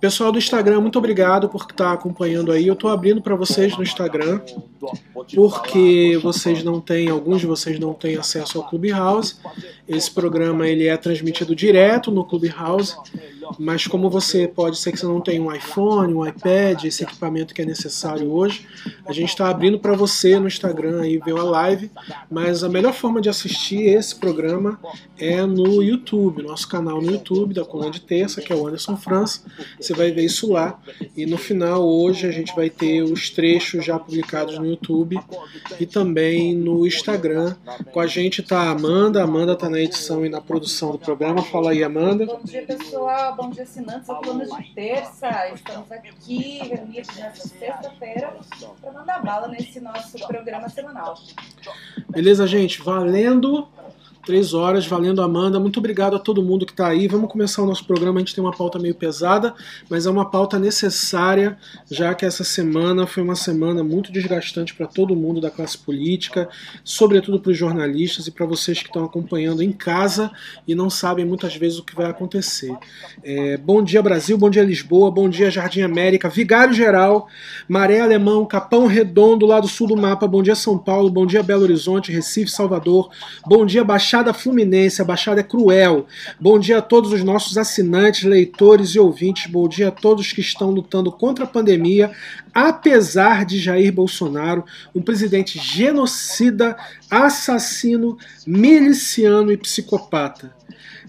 Pessoal do Instagram, muito obrigado por estar acompanhando aí. Eu estou abrindo para vocês no Instagram, porque vocês não têm, alguns de vocês não têm acesso ao Clubhouse. Esse programa ele é transmitido direto no Clubhouse, mas como você pode ser que você não tenha um iPhone, um iPad, esse equipamento que é necessário hoje, a gente está abrindo para você no Instagram aí ver a live. Mas a melhor forma de assistir esse programa é no YouTube, nosso canal no YouTube da Coluna de Terça, que é o Anderson França. Você vai ver isso lá. E no final, hoje, a gente vai ter os trechos já publicados no YouTube e também no Instagram. Com a gente tá a Amanda. A Amanda tá na edição e na produção do programa. Fala aí, Amanda. Bom dia, pessoal. Bom dia, assinantes da Coluna de Terça. Estamos aqui reunidos nessa sexta-feira para mandar bala nesse nosso programa semanal. Beleza, gente? Valendo! Três horas, valendo Amanda. Muito obrigado a todo mundo que está aí. Vamos começar o nosso programa. A gente tem uma pauta meio pesada, mas é uma pauta necessária, já que essa semana foi uma semana muito desgastante para todo mundo da classe política, sobretudo para os jornalistas e para vocês que estão acompanhando em casa e não sabem muitas vezes o que vai acontecer. É, bom dia, Brasil. Bom dia, Lisboa. Bom dia, Jardim América. Vigário Geral, Maré Alemão, Capão Redondo, lá do sul do mapa. Bom dia, São Paulo. Bom dia, Belo Horizonte, Recife, Salvador. Bom dia, Baixada. Baixada Fluminense, a Baixada é cruel. Bom dia a todos os nossos assinantes, leitores e ouvintes. Bom dia a todos que estão lutando contra a pandemia, apesar de Jair Bolsonaro, um presidente genocida, assassino, miliciano e psicopata.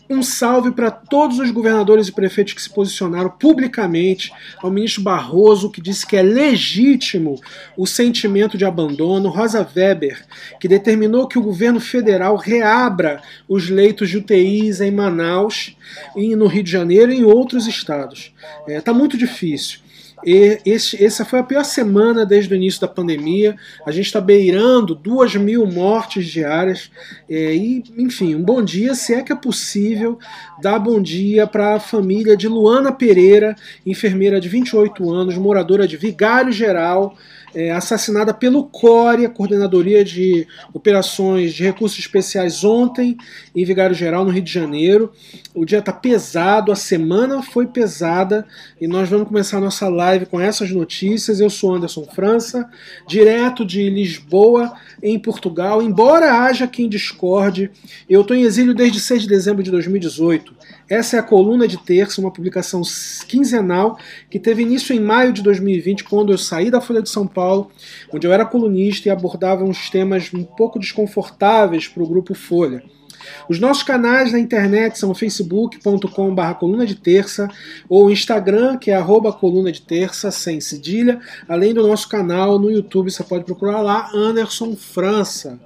Um salve para todos os governadores e prefeitos que se posicionaram publicamente, ao ministro Barroso, que disse que é legítimo o sentimento de abandono, Rosa Weber, que determinou que o governo federal reabra os leitos de UTIs em Manaus, e no Rio de Janeiro e em outros estados. Está é, tá muito difícil. E esse, essa foi a pior semana desde o início da pandemia. A gente está beirando duas mil mortes diárias. É, e, enfim, um bom dia, se é que é possível, dar bom dia para a família de Luana Pereira, enfermeira de 28 anos, moradora de Vigário Geral é, assassinada pelo CORE, a Coordenadoria de Operações de Recursos Especiais, ontem em Vigário Geral, no Rio de Janeiro. O dia está pesado, a semana foi pesada e nós vamos começar a nossa live com essas notícias. Eu sou Anderson França, direto de Lisboa, em Portugal. Embora haja quem discorde, eu estou em exílio desde 6 de dezembro de 2018. Essa é a coluna de terça, uma publicação quinzenal que teve início em maio de 2020, quando eu saí da Folha de São Paulo, onde eu era colunista e abordava uns temas um pouco desconfortáveis para o grupo Folha. Os nossos canais na internet são facebook.com.br coluna de terça ou Instagram, que é arroba coluna de terça, sem cedilha, além do nosso canal no YouTube, você pode procurar lá, Anderson França.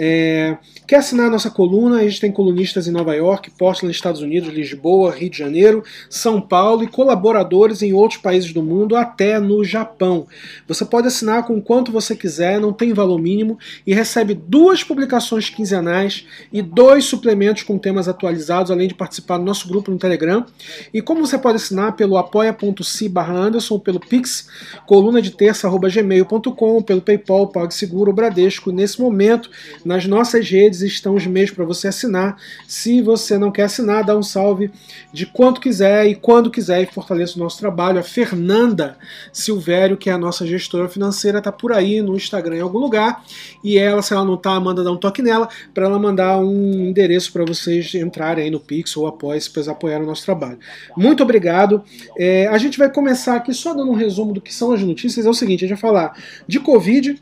É, quer assinar a nossa coluna? A gente tem colunistas em Nova York, Portland, Estados Unidos, Lisboa, Rio de Janeiro, São Paulo e colaboradores em outros países do mundo, até no Japão. Você pode assinar com quanto você quiser, não tem valor mínimo e recebe duas publicações quinzenais e dois suplementos com temas atualizados, além de participar do nosso grupo no Telegram. E como você pode assinar pelo apoia.se Anderson, pelo Pix, coluna de terça.gmail.com, pelo PayPal, PagSeguro, Bradesco. Nesse momento, nas nossas redes estão os meios para você assinar. Se você não quer assinar, dá um salve de quanto quiser e quando quiser e fortaleça o nosso trabalho. A Fernanda Silvério, que é a nossa gestora financeira, está por aí no Instagram em algum lugar. E ela, se ela não está, manda dar um toque nela para ela mandar um endereço para vocês entrarem aí no Pix ou após, depois apoiar o nosso trabalho. Muito obrigado. É, a gente vai começar aqui só dando um resumo do que são as notícias. É o seguinte, a gente vai falar de Covid,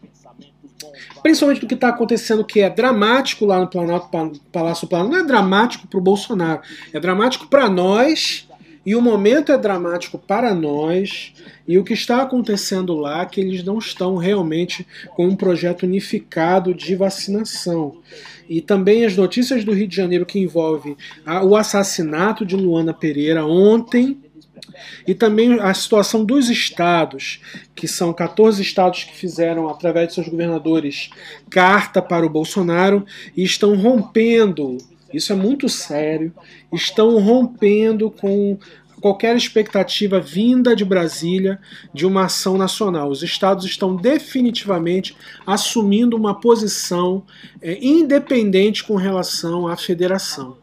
principalmente do que está acontecendo, que é dramático lá no Planalto, Palácio Planalto. Não é dramático para o Bolsonaro, é dramático para nós, e o momento é dramático para nós, e o que está acontecendo lá é que eles não estão realmente com um projeto unificado de vacinação. E também as notícias do Rio de Janeiro que envolve o assassinato de Luana Pereira ontem, e também a situação dos estados, que são 14 estados que fizeram, através de seus governadores, carta para o Bolsonaro e estão rompendo, isso é muito sério, estão rompendo com qualquer expectativa vinda de Brasília de uma ação nacional. Os estados estão definitivamente assumindo uma posição é, independente com relação à federação.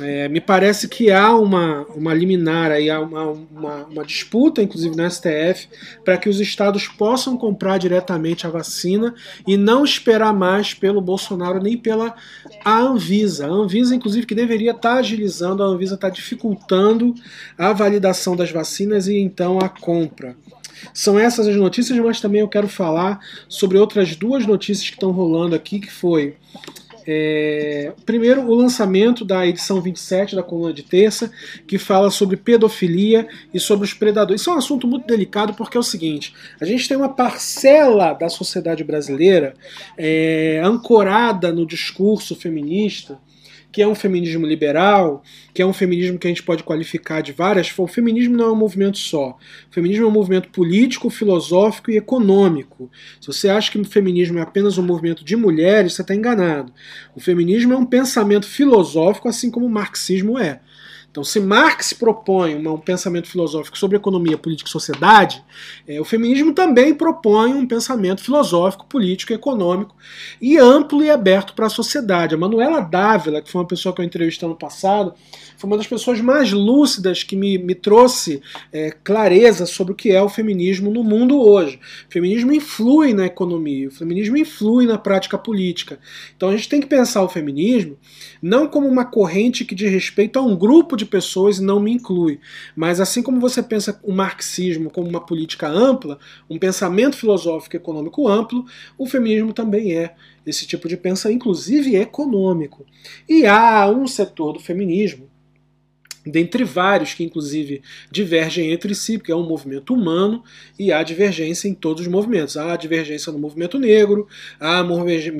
É, me parece que há uma, uma liminar, aí, há uma, uma, uma disputa, inclusive no STF, para que os estados possam comprar diretamente a vacina e não esperar mais pelo Bolsonaro nem pela a Anvisa. A Anvisa, inclusive, que deveria estar tá agilizando, a Anvisa está dificultando a validação das vacinas e então a compra. São essas as notícias, mas também eu quero falar sobre outras duas notícias que estão rolando aqui, que foi é, primeiro, o lançamento da edição 27 da coluna de terça, que fala sobre pedofilia e sobre os predadores. Isso é um assunto muito delicado porque é o seguinte: a gente tem uma parcela da sociedade brasileira é, ancorada no discurso feminista que é um feminismo liberal, que é um feminismo que a gente pode qualificar de várias formas. O feminismo não é um movimento só. O feminismo é um movimento político, filosófico e econômico. Se você acha que o feminismo é apenas um movimento de mulheres, você está enganado. O feminismo é um pensamento filosófico, assim como o marxismo é. Então, se Marx propõe um pensamento filosófico sobre economia, política e sociedade, é, o feminismo também propõe um pensamento filosófico, político econômico e amplo e aberto para a sociedade. A Manuela Dávila, que foi uma pessoa que eu entrevistei no passado, foi uma das pessoas mais lúcidas que me, me trouxe é, clareza sobre o que é o feminismo no mundo hoje. O feminismo influi na economia, o feminismo influi na prática política. Então a gente tem que pensar o feminismo não como uma corrente que diz respeito a um grupo de pessoas não me inclui, mas assim como você pensa o marxismo como uma política ampla, um pensamento filosófico e econômico amplo, o feminismo também é esse tipo de pensamento, inclusive econômico. E há um setor do feminismo dentre vários que inclusive divergem entre si, porque é um movimento humano e há divergência em todos os movimentos. Há divergência no movimento negro, há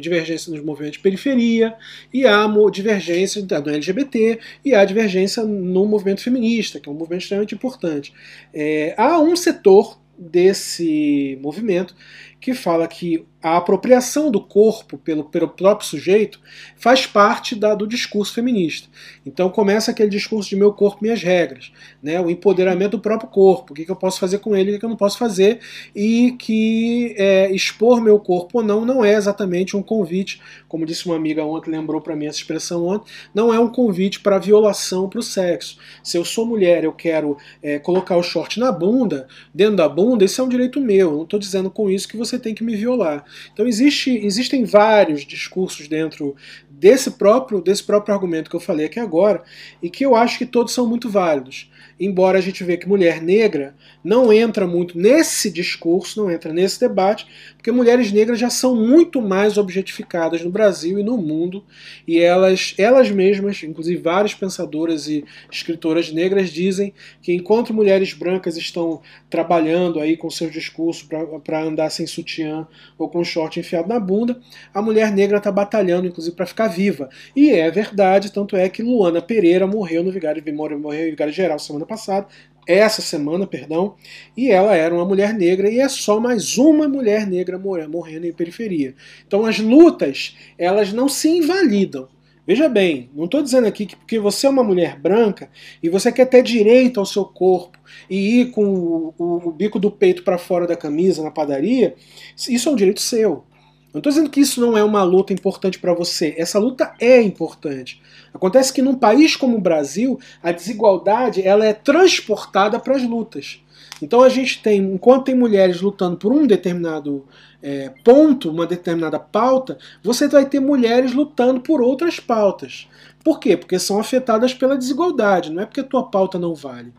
divergência nos movimentos de periferia, e há divergência no LGBT, e há divergência no movimento feminista, que é um movimento extremamente importante. É, há um setor desse movimento que fala que a apropriação do corpo pelo, pelo próprio sujeito faz parte da, do discurso feminista. Então começa aquele discurso de meu corpo, minhas regras, né? o empoderamento do próprio corpo, o que, que eu posso fazer com ele, o que, que eu não posso fazer, e que é, expor meu corpo ou não não é exatamente um convite, como disse uma amiga ontem, lembrou para mim essa expressão ontem, não é um convite para violação para o sexo. Se eu sou mulher, eu quero é, colocar o short na bunda, dentro da bunda, isso é um direito meu, eu não estou dizendo com isso que você tem que me violar. Então existe, existem vários discursos dentro desse próprio, desse próprio argumento que eu falei aqui agora, e que eu acho que todos são muito válidos embora a gente vê que mulher negra não entra muito nesse discurso, não entra nesse debate, porque mulheres negras já são muito mais objetificadas no Brasil e no mundo, e elas, elas mesmas, inclusive várias pensadoras e escritoras negras, dizem que enquanto mulheres brancas estão trabalhando aí com seus discursos para andar sem sutiã ou com short enfiado na bunda, a mulher negra está batalhando, inclusive, para ficar viva. E é verdade, tanto é que Luana Pereira morreu no Vigário, morreu no Vigário Geral semana passada, essa semana, perdão, e ela era uma mulher negra e é só mais uma mulher negra morrendo em periferia. Então as lutas, elas não se invalidam. Veja bem, não estou dizendo aqui que porque você é uma mulher branca e você quer ter direito ao seu corpo e ir com o, o, o bico do peito para fora da camisa na padaria, isso é um direito seu. Não estou dizendo que isso não é uma luta importante para você. Essa luta é importante. Acontece que num país como o Brasil, a desigualdade ela é transportada para as lutas. Então a gente tem, enquanto tem mulheres lutando por um determinado é, ponto, uma determinada pauta, você vai ter mulheres lutando por outras pautas. Por quê? Porque são afetadas pela desigualdade, não é porque a tua pauta não vale.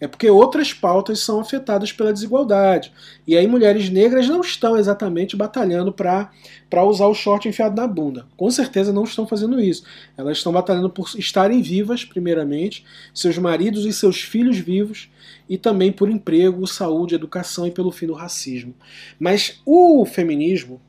É porque outras pautas são afetadas pela desigualdade. E aí mulheres negras não estão exatamente batalhando para usar o short enfiado na bunda. Com certeza não estão fazendo isso. Elas estão batalhando por estarem vivas, primeiramente, seus maridos e seus filhos vivos, e também por emprego, saúde, educação e pelo fim do racismo. Mas o feminismo,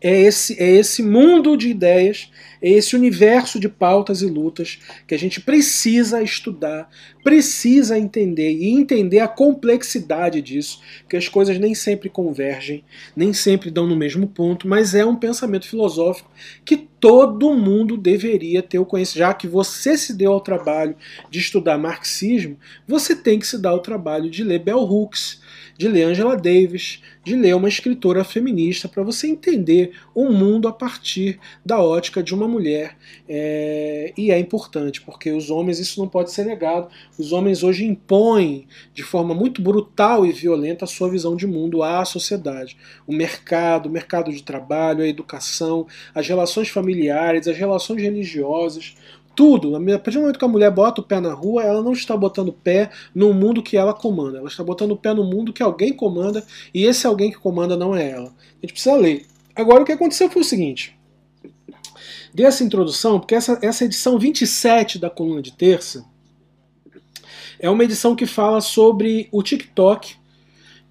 é esse, é esse mundo de ideias, é esse universo de pautas e lutas que a gente precisa estudar, precisa entender e entender a complexidade disso, que as coisas nem sempre convergem, nem sempre dão no mesmo ponto, mas é um pensamento filosófico que todo mundo deveria ter o conhecimento. Já que você se deu ao trabalho de estudar marxismo, você tem que se dar ao trabalho de ler Bell Hooks, de ler Angela Davis, de ler uma escritora feminista, para você entender o mundo a partir da ótica de uma mulher. É, e é importante, porque os homens, isso não pode ser negado, os homens hoje impõem de forma muito brutal e violenta a sua visão de mundo à sociedade. O mercado, o mercado de trabalho, a educação, as relações familiares, as relações religiosas, tudo. A partir do momento que a mulher bota o pé na rua, ela não está botando o pé no mundo que ela comanda. Ela está botando o pé no mundo que alguém comanda e esse alguém que comanda não é ela. A gente precisa ler. Agora, o que aconteceu foi o seguinte. Dei essa introdução porque essa, essa edição 27 da coluna de terça é uma edição que fala sobre o TikTok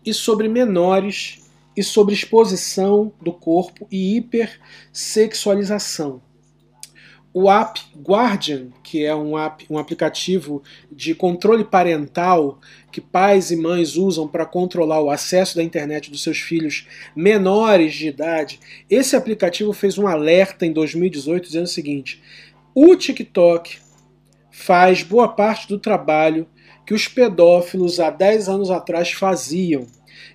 e sobre menores e sobre exposição do corpo e hipersexualização. O app Guardian, que é um, app, um aplicativo de controle parental que pais e mães usam para controlar o acesso da internet dos seus filhos menores de idade, esse aplicativo fez um alerta em 2018 dizendo o seguinte: o TikTok faz boa parte do trabalho que os pedófilos há 10 anos atrás faziam.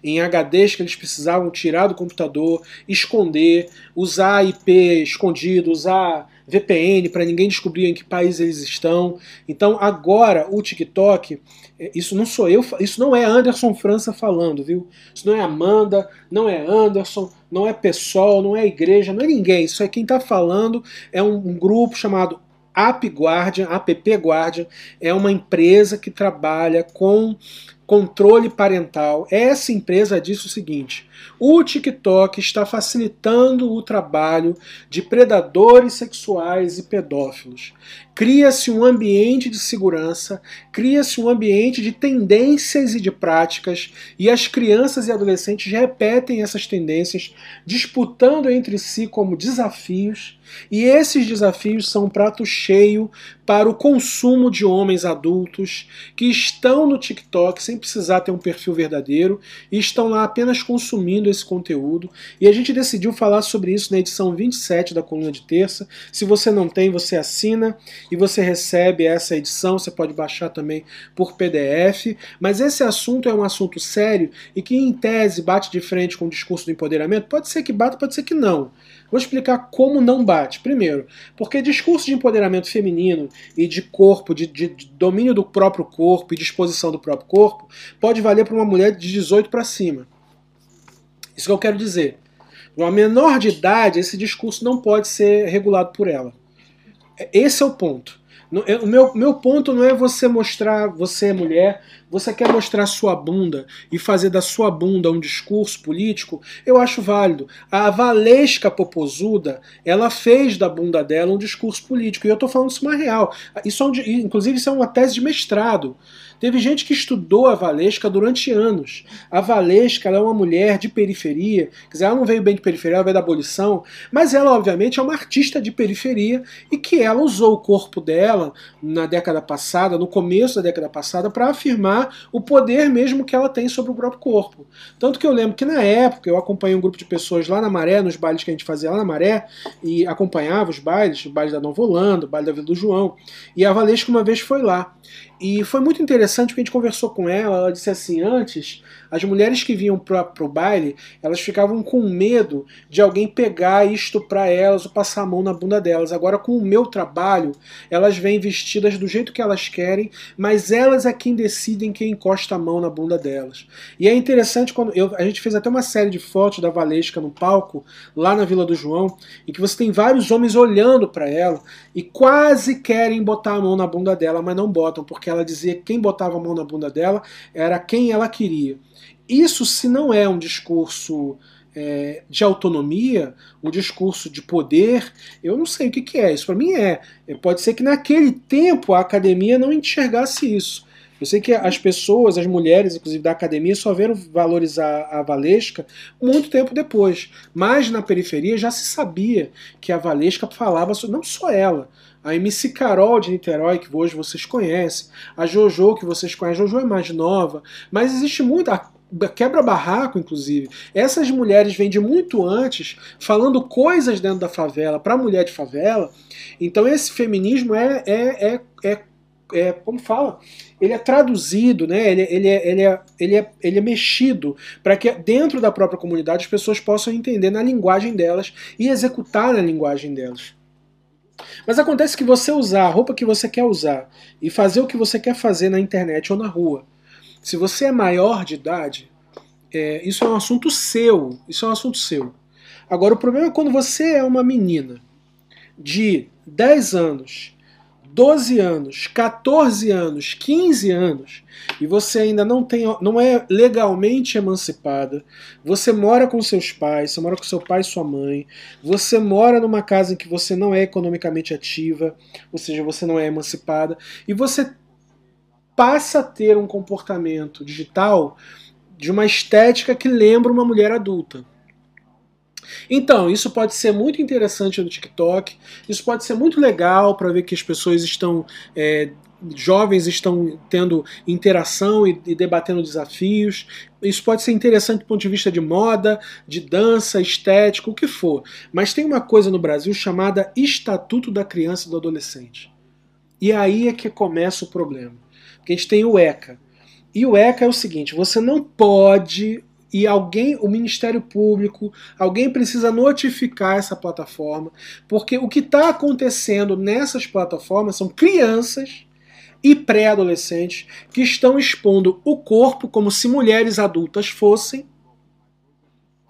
Em HDs que eles precisavam tirar do computador, esconder, usar IP escondido, usar VPN para ninguém descobrir em que país eles estão. Então agora o TikTok, é, isso não sou eu, isso não é Anderson França falando, viu? Isso não é Amanda, não é Anderson, não é pessoal, não é igreja, não é ninguém. Isso é quem está falando é um, um grupo chamado App Guardian, App Guardian, é uma empresa que trabalha com controle parental. Essa empresa disse o seguinte: o TikTok está facilitando o trabalho de predadores sexuais e pedófilos. Cria-se um ambiente de segurança, cria-se um ambiente de tendências e de práticas, e as crianças e adolescentes repetem essas tendências, disputando entre si como desafios, e esses desafios são um prato cheio para o consumo de homens adultos que estão no TikTok sem precisar ter um perfil verdadeiro e estão lá apenas consumindo esse conteúdo. E a gente decidiu falar sobre isso na edição 27 da coluna de terça. Se você não tem, você assina e você recebe essa edição. Você pode baixar também por PDF. Mas esse assunto é um assunto sério e que, em tese, bate de frente com o discurso do empoderamento. Pode ser que bata, pode ser que não. Vou explicar como não bate. Primeiro, porque discurso de empoderamento feminino e de corpo, de, de, de domínio do próprio corpo e disposição do próprio corpo, pode valer para uma mulher de 18 para cima. Isso que eu quero dizer. Uma menor de idade, esse discurso não pode ser regulado por ela. Esse é o ponto. O meu, meu ponto não é você mostrar, você é mulher, você quer mostrar sua bunda e fazer da sua bunda um discurso político, eu acho válido. A Valesca Popozuda, ela fez da bunda dela um discurso político. E eu estou falando isso uma real. Isso é um, inclusive, isso é uma tese de mestrado. Teve gente que estudou a Valesca durante anos. A Valesca é uma mulher de periferia, quer dizer, ela não veio bem de periferia, ela veio da abolição, mas ela, obviamente, é uma artista de periferia e que ela usou o corpo dela na década passada, no começo da década passada, para afirmar o poder mesmo que ela tem sobre o próprio corpo. Tanto que eu lembro que na época eu acompanhei um grupo de pessoas lá na Maré, nos bailes que a gente fazia lá na Maré, e acompanhava os bailes, o baile da Nova Holanda, o baile da Vila do João, e a Valesca uma vez foi lá. E foi muito interessante porque a gente conversou com ela, ela disse assim, antes, as mulheres que vinham para o baile, elas ficavam com medo de alguém pegar e estuprar elas ou passar a mão na bunda delas. Agora, com o meu trabalho, elas vêm vestidas do jeito que elas querem, mas elas é quem decidem quem encosta a mão na bunda delas. E é interessante quando eu, a gente fez até uma série de fotos da Valesca no palco, lá na Vila do João, em que você tem vários homens olhando para ela e quase querem botar a mão na bunda dela, mas não botam, porque ela dizia que quem botava a mão na bunda dela era quem ela queria. Isso, se não é um discurso é, de autonomia, um discurso de poder, eu não sei o que, que é. Isso para mim é. Pode ser que naquele tempo a academia não enxergasse isso. Eu sei que as pessoas, as mulheres, inclusive da academia, só viram valorizar a Valesca muito tempo depois. Mas na periferia já se sabia que a Valesca falava, não só ela, a MC Carol de Niterói, que hoje vocês conhecem, a Jojo, que vocês conhecem, a Jojo é mais nova, mas existe muita quebra-barraco, inclusive. Essas mulheres vêm de muito antes, falando coisas dentro da favela para mulher de favela. Então esse feminismo é, é, é, é, é como fala? Ele é traduzido, né? ele, ele, é, ele, é, ele, é, ele é mexido para que dentro da própria comunidade as pessoas possam entender na linguagem delas e executar na linguagem delas. Mas acontece que você usar a roupa que você quer usar e fazer o que você quer fazer na internet ou na rua, se você é maior de idade, é, isso é um assunto seu. Isso é um assunto seu. Agora, o problema é quando você é uma menina de 10 anos 12 anos, 14 anos, 15 anos e você ainda não tem, não é legalmente emancipada, você mora com seus pais, você mora com seu pai e sua mãe, você mora numa casa em que você não é economicamente ativa, ou seja, você não é emancipada, e você passa a ter um comportamento digital de uma estética que lembra uma mulher adulta. Então, isso pode ser muito interessante no TikTok, isso pode ser muito legal para ver que as pessoas estão. É, jovens estão tendo interação e, e, debatendo desafios. Isso pode ser interessante do ponto de vista de moda, de dança, estético, o que for. Mas tem uma coisa no Brasil chamada Estatuto da Criança e do Adolescente. E aí é que começa o problema. Porque a gente tem o ECA. E o ECA é o seguinte: você não pode e alguém, o Ministério Público, alguém precisa notificar essa plataforma, porque o que está acontecendo nessas plataformas são crianças e pré-adolescentes que estão expondo o corpo como se mulheres adultas fossem.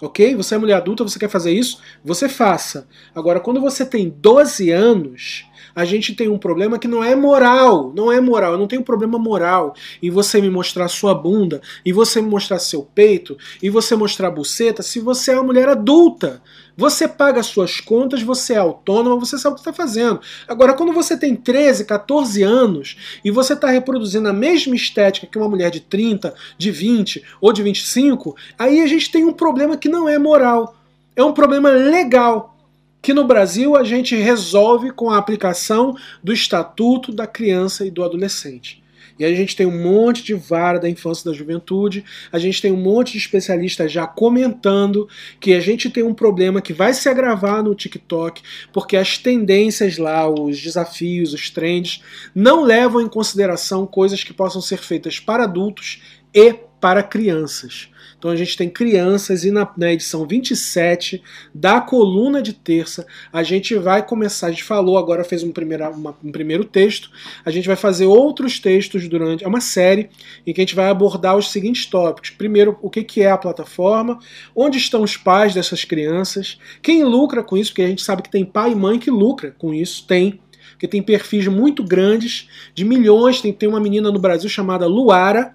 Ok? Você é mulher adulta, você quer fazer isso? Você faça. Agora, quando você tem 12 anos, a gente tem um problema que não é moral, não é moral, eu não tenho problema moral em você me mostrar sua bunda, e você me mostrar seu peito, e você mostrar a buceta, se você é uma mulher adulta. Você paga suas contas, você é autônoma, você sabe o que está fazendo. Agora, quando você tem 13, 14 anos e você está reproduzindo a mesma estética que uma mulher de 30, de 20 ou de 25, aí a gente tem um problema que não é moral. É um problema legal que no Brasil a gente resolve com a aplicação do Estatuto da Criança e do Adolescente. E aí a gente tem um monte de vara da infância e da juventude, a gente tem um monte de especialistas já comentando que a gente tem um problema que vai se agravar no TikTok, porque as tendências lá, os desafios, os trends, não levam em consideração coisas que possam ser feitas para adultos e para crianças. Então a gente tem crianças e na, na, edição 27 da coluna de terça a gente vai começar, a gente falou agora, fez um primeiro, uma, um primeiro texto, a gente vai fazer outros textos durante, é uma série em que a gente vai abordar os seguintes tópicos. Primeiro, o que, que é a plataforma, onde estão os pais dessas crianças, quem lucra com isso, porque a gente sabe que tem pai e mãe que lucra com isso, tem, porque tem perfis muito grandes, de milhões, tem, tem uma menina no Brasil chamada Luara,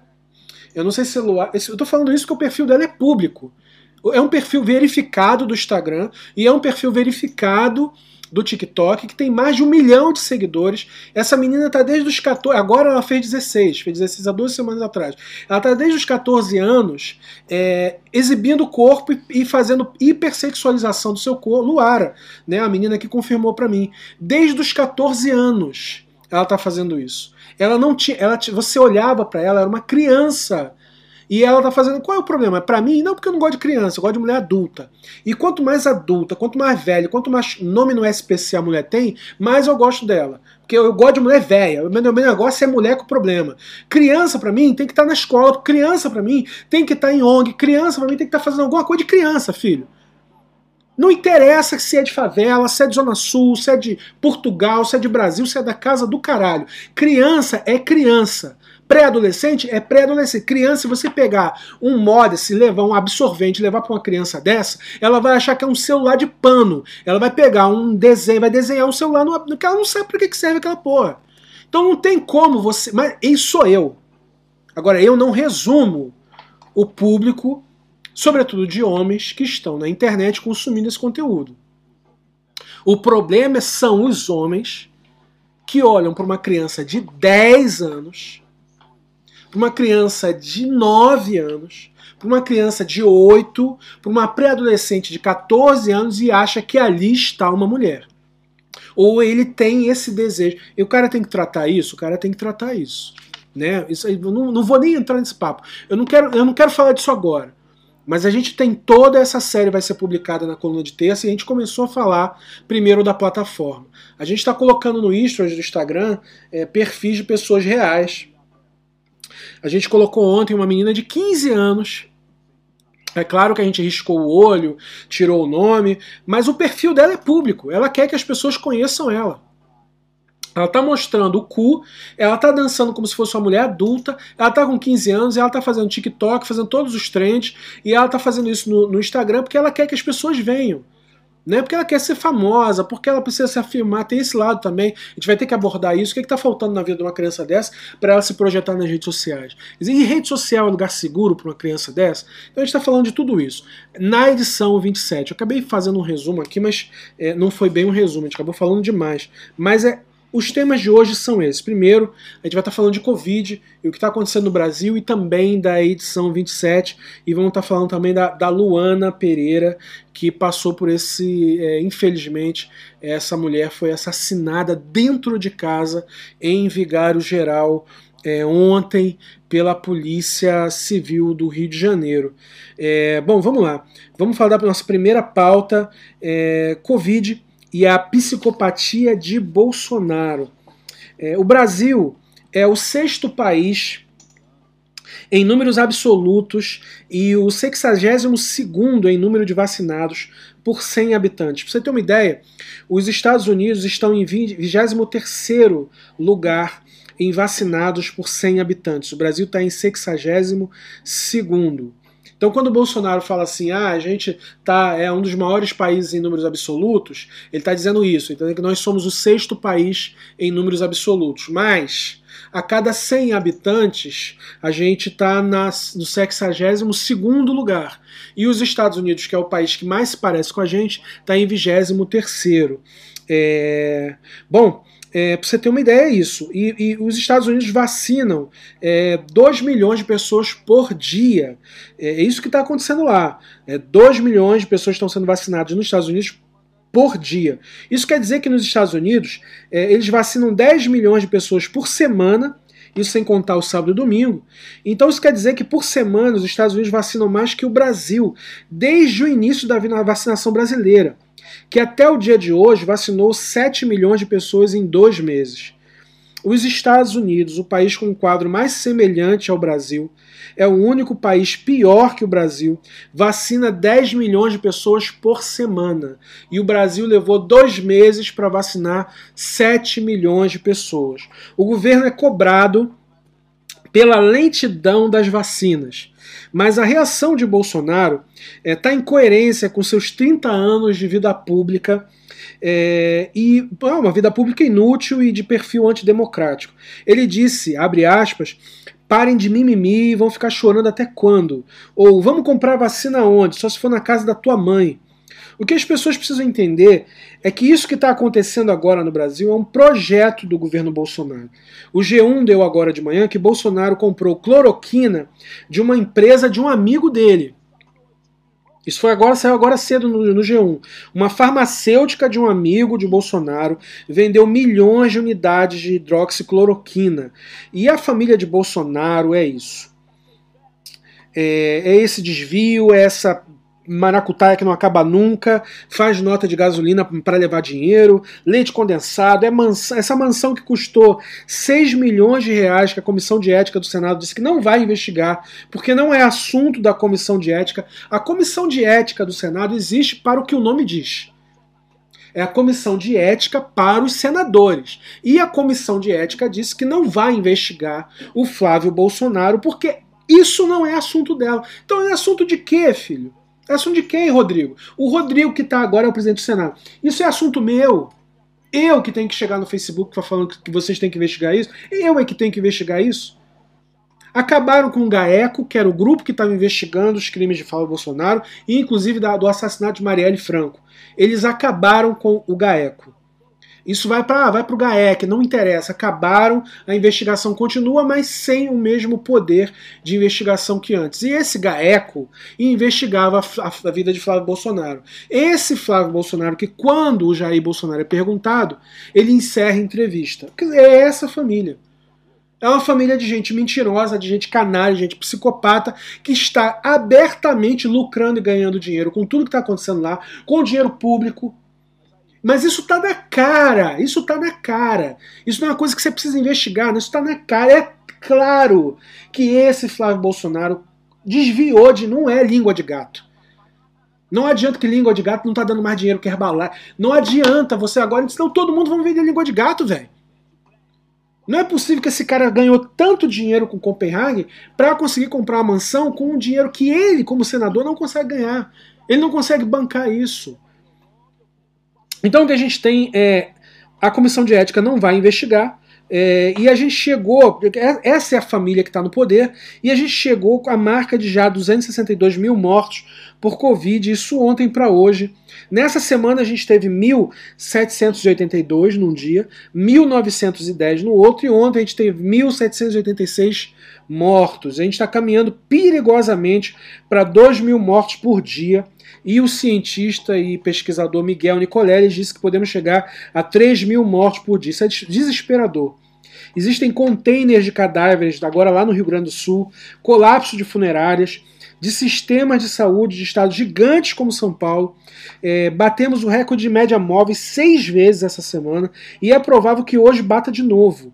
eu não sei se celular. Eu tô falando isso porque o perfil dela é público. É um perfil verificado do Instagram e é um perfil verificado do TikTok, que tem mais de um milhão de seguidores. Essa menina tá desde os 14. Agora ela fez 16, fez 16 há duas semanas atrás. Ela tá desde os 14 anos é, exibindo o corpo e, e, fazendo hipersexualização do seu corpo. Luara, né? A menina que confirmou para mim. Desde os 14 anos ela tá fazendo isso. Ela não tinha, ela, você olhava para ela, era uma criança. E ela tá fazendo. Qual é o problema? Para mim, não porque eu não gosto de criança, eu gosto de mulher adulta. E quanto mais adulta, quanto mais velha, quanto mais nome no SPC a mulher tem, mais eu gosto dela. Porque eu gosto de mulher velha. O meu negócio é mulher com problema. Criança, para mim, tem que estar tá na escola. Criança, para mim, tem que estar tá em ONG. Criança, para mim, tem que estar tá fazendo alguma coisa de criança, filho. Não interessa se é de favela, se é de Zona Sul, se é de Portugal, se é de Brasil, se é da casa do caralho. Criança é criança. Pré-adolescente é pré-adolescente. Criança, se você pegar um modest, levar um absorvente, levar para uma criança dessa, ela vai achar que é um celular de pano. Ela vai pegar um desenho, vai desenhar um celular no que ela não sabe para que serve aquela porra. Então não tem como você. Mas isso sou eu. Agora, eu não resumo o público sobretudo de homens que estão na internet consumindo esse conteúdo. O problema são os homens que olham para uma criança de 10 anos, para uma criança de 9 anos, para uma criança de 8, para uma pré-adolescente de 14 anos e acha que ali está uma mulher. Ou ele tem esse desejo. E o cara tem que tratar isso? O cara tem que tratar isso. Né? Isso aí, não, não vou nem entrar nesse papo. Eu não quero, eu não quero falar disso agora. Mas a gente tem toda essa série vai ser publicada na coluna de terça e a gente começou a falar primeiro da plataforma. A gente está colocando no do Instagram é, perfis de pessoas reais. A gente colocou ontem uma menina de 15 anos. É claro que a gente riscou o olho, tirou o nome, mas o perfil dela é público. Ela quer que as pessoas conheçam ela. Ela tá mostrando o cu, ela tá dançando como se fosse uma mulher adulta, ela tá com 15 anos, ela tá fazendo TikTok, fazendo todos os trends, e ela tá fazendo isso no, no Instagram porque ela quer que as pessoas venham. Né? Porque ela quer ser famosa, porque ela precisa se afirmar, tem esse lado também. A gente vai ter que abordar isso. O que é está faltando na vida de uma criança dessa para ela se projetar nas redes sociais? E rede social é lugar seguro para uma criança dessa? Então a gente está falando de tudo isso. Na edição 27, eu acabei fazendo um resumo aqui, mas é, não foi bem um resumo, a gente acabou falando demais. Mas é os temas de hoje são esses. Primeiro, a gente vai estar falando de Covid e o que está acontecendo no Brasil e também da edição 27. E vamos estar falando também da, da Luana Pereira, que passou por esse. É, infelizmente, essa mulher foi assassinada dentro de casa em Vigário Geral. É, ontem pela Polícia Civil do Rio de Janeiro. É, bom, vamos lá. Vamos falar da nossa primeira pauta: é, Covid e a psicopatia de Bolsonaro. É, o Brasil é o sexto país em números absolutos e o 62 em número de vacinados por 100 habitantes. Para você ter uma ideia, os Estados Unidos estão em 23 lugar em vacinados por 100 habitantes. O Brasil está em 62 então, quando o Bolsonaro fala assim, ah, a gente tá, é um dos maiores países em números absolutos, ele está dizendo isso, então que nós somos o sexto país em números absolutos. Mas, a cada 100 habitantes, a gente está no 62 lugar. E os Estados Unidos, que é o país que mais se parece com a gente, está em 23. É... Bom, é, para você ter uma ideia, é isso. E, e os Estados Unidos vacinam é, 2 milhões de pessoas por dia. É, é isso que está acontecendo lá. É, 2 milhões de pessoas estão sendo vacinadas nos Estados Unidos por dia. Isso quer dizer que nos Estados Unidos é, eles vacinam 10 milhões de pessoas por semana, isso sem contar o sábado e domingo. Então isso quer dizer que por semana os Estados Unidos vacinam mais que o Brasil, desde o início da vacinação brasileira que até o dia de hoje vacinou 7 milhões de pessoas em dois meses. Os Estados Unidos, o país com um quadro mais semelhante ao Brasil, é o único país pior que o Brasil, vacina 10 milhões de pessoas por semana. E o Brasil levou dois meses para vacinar 7 milhões de pessoas. O governo é cobrado pela lentidão das vacinas. Mas a reação de Bolsonaro está é, em coerência com seus 30 anos de vida pública é, e é uma vida pública inútil e de perfil antidemocrático. Ele disse, abre aspas, parem de mimimi e vão ficar chorando até quando? Ou vamos comprar vacina onde? Só se for na casa da tua mãe. O que as pessoas precisam entender é que isso que está acontecendo agora no Brasil é um projeto do governo Bolsonaro. O G1 deu agora de manhã que Bolsonaro comprou cloroquina de uma empresa de um amigo dele. Isso foi agora, saiu agora cedo no, no, G1. Uma farmacêutica de um amigo de Bolsonaro vendeu milhões de unidades de hidroxicloroquina. E a família de Bolsonaro é isso. É, é esse desvio, é essa maracutaia que não acaba nunca, faz nota de gasolina para levar dinheiro, leite condensado, é mansão, essa mansão que custou 6 milhões de reais que a Comissão de Ética do Senado disse que não vai investigar, porque não é assunto da Comissão de Ética. A Comissão de Ética do Senado existe para o que o nome diz. É a comissão de ética para os senadores. E a comissão de ética disse que não vai investigar o Flávio Bolsonaro, porque isso não é assunto dela. Então é assunto de quê, filho? É assunto de quem, Rodrigo? O Rodrigo que está agora é o presidente do Senado. Isso é assunto meu. Eu que tenho que chegar no Facebook falando que vocês têm que investigar isso. Eu é que tenho que investigar isso. Acabaram com o GAECO, que era o grupo que estava investigando os crimes de Flávio Bolsonaro, e inclusive do assassinato de Marielle Franco. Eles acabaram com o GAECO. Isso vai para vai o GAEC, não interessa. Acabaram, a investigação continua, mas sem o mesmo poder de investigação que antes. E esse GAECO investigava a, a vida de Flávio Bolsonaro. Esse Flávio Bolsonaro, que quando o Jair Bolsonaro é perguntado, ele encerra a entrevista. É essa família. É uma família de gente mentirosa, de gente canalha, de gente psicopata, que está abertamente lucrando e ganhando dinheiro com tudo que está acontecendo lá, com dinheiro público. Mas isso está na cara, isso está na cara. Isso não é uma coisa que você precisa investigar, isso está na cara. É claro que esse Flávio Bolsonaro desviou de não é língua de gato. Não adianta que língua de gato não está dando mais dinheiro que Herbalife. Não adianta você agora, senão todo mundo vai vender língua de gato, velho. Não é possível que esse cara ganhou tanto dinheiro com Copenhague para conseguir comprar uma mansão com um dinheiro que ele, como senador, não consegue ganhar. Ele não consegue bancar isso. Então o que a gente tem é a comissão de ética não vai investigar. É, e a gente chegou, é, essa é a família que está no poder, e a gente chegou com a marca de já 262 mil mortos por Covid, isso ontem para hoje. Nessa semana a gente teve 1.782 num dia, 1.910 no outro, e ontem a gente teve 1.786 mortos. A gente está caminhando perigosamente para 2 mil mortos por dia. E o cientista e pesquisador Miguel Nicolelli disse que podemos chegar a 3 mil mortos por dia. Isso é desesperador. Existem containers de cadáveres, agora lá no Rio Grande do Sul, colapso de funerárias, de sistemas de saúde de estados gigantes como São Paulo. É, batemos o recorde de média móvel seis vezes essa semana e é provável que hoje bata de novo.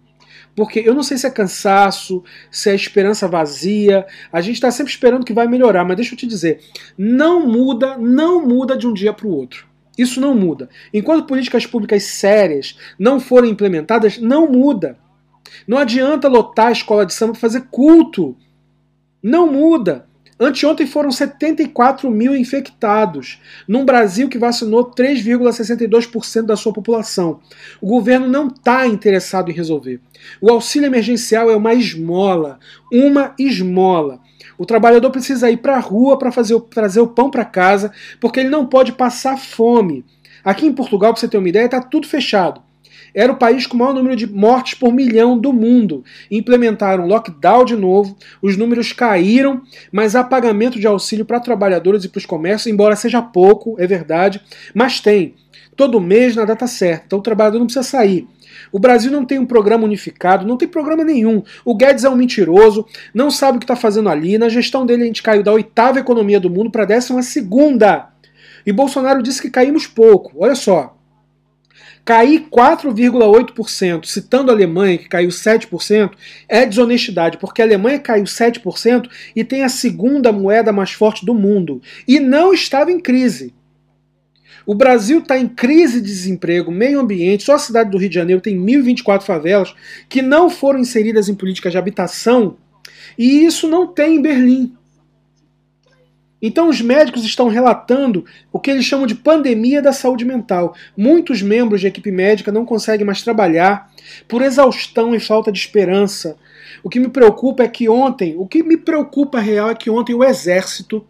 Porque eu não sei se é cansaço, se é esperança vazia. A gente está sempre esperando que vai melhorar, mas deixa eu te dizer: não muda, não muda de um dia para o outro. Isso não muda. Enquanto políticas públicas sérias não forem implementadas, não muda. Não adianta lotar a escola de samba para fazer culto. Não muda. Anteontem foram 74 mil infectados, num Brasil que vacinou 3,62% da sua população. O governo não está interessado em resolver. O auxílio emergencial é uma esmola, uma esmola. O trabalhador precisa ir para a rua para trazer o pão para casa, porque ele não pode passar fome. Aqui em Portugal, para você ter uma ideia, está tudo fechado era o país com o maior número de mortes por milhão do mundo. Implementaram lockdown de novo, os números caíram, mas há pagamento de auxílio para trabalhadores e para os comércios, embora seja pouco, é verdade, mas tem. Todo mês na data certa, então o trabalhador não precisa sair. O Brasil não tem um programa unificado, não tem programa nenhum. O Guedes é um mentiroso, não sabe o que está fazendo ali. Na gestão dele a gente caiu da oitava economia do mundo para a décima segunda. E Bolsonaro disse que caímos pouco. Olha só, Cair 4,8%, citando a Alemanha, que caiu 7%, é desonestidade, porque a Alemanha caiu 7% e tem a segunda moeda mais forte do mundo. E não estava em crise. O Brasil está em crise de desemprego, meio ambiente, só a cidade do Rio de Janeiro tem 1.024 favelas que não foram inseridas em políticas de habitação, e isso não tem em Berlim. Então, os médicos estão relatando o que eles chamam de pandemia da saúde mental. Muitos membros de equipe médica não conseguem mais trabalhar por exaustão e falta de esperança. O que me preocupa é que ontem, o que me preocupa real é que ontem o exército.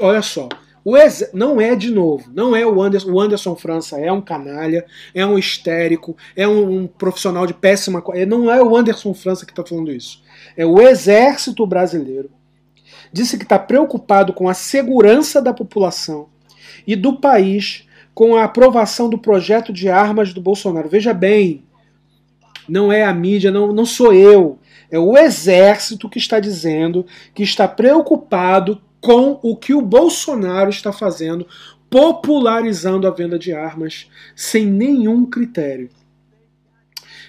Olha só, o ex, não é de novo, não é o Anderson, o Anderson França, é um canalha, é um histérico, é um, um profissional de péssima. Não é o Anderson França que está falando isso. É o exército brasileiro disse que está preocupado com a segurança da população e do país com a aprovação do projeto de armas do Bolsonaro. Veja bem, não é a mídia, não, não sou eu. É o exército que está dizendo que está preocupado com o que o Bolsonaro está fazendo, popularizando a venda de armas sem nenhum critério.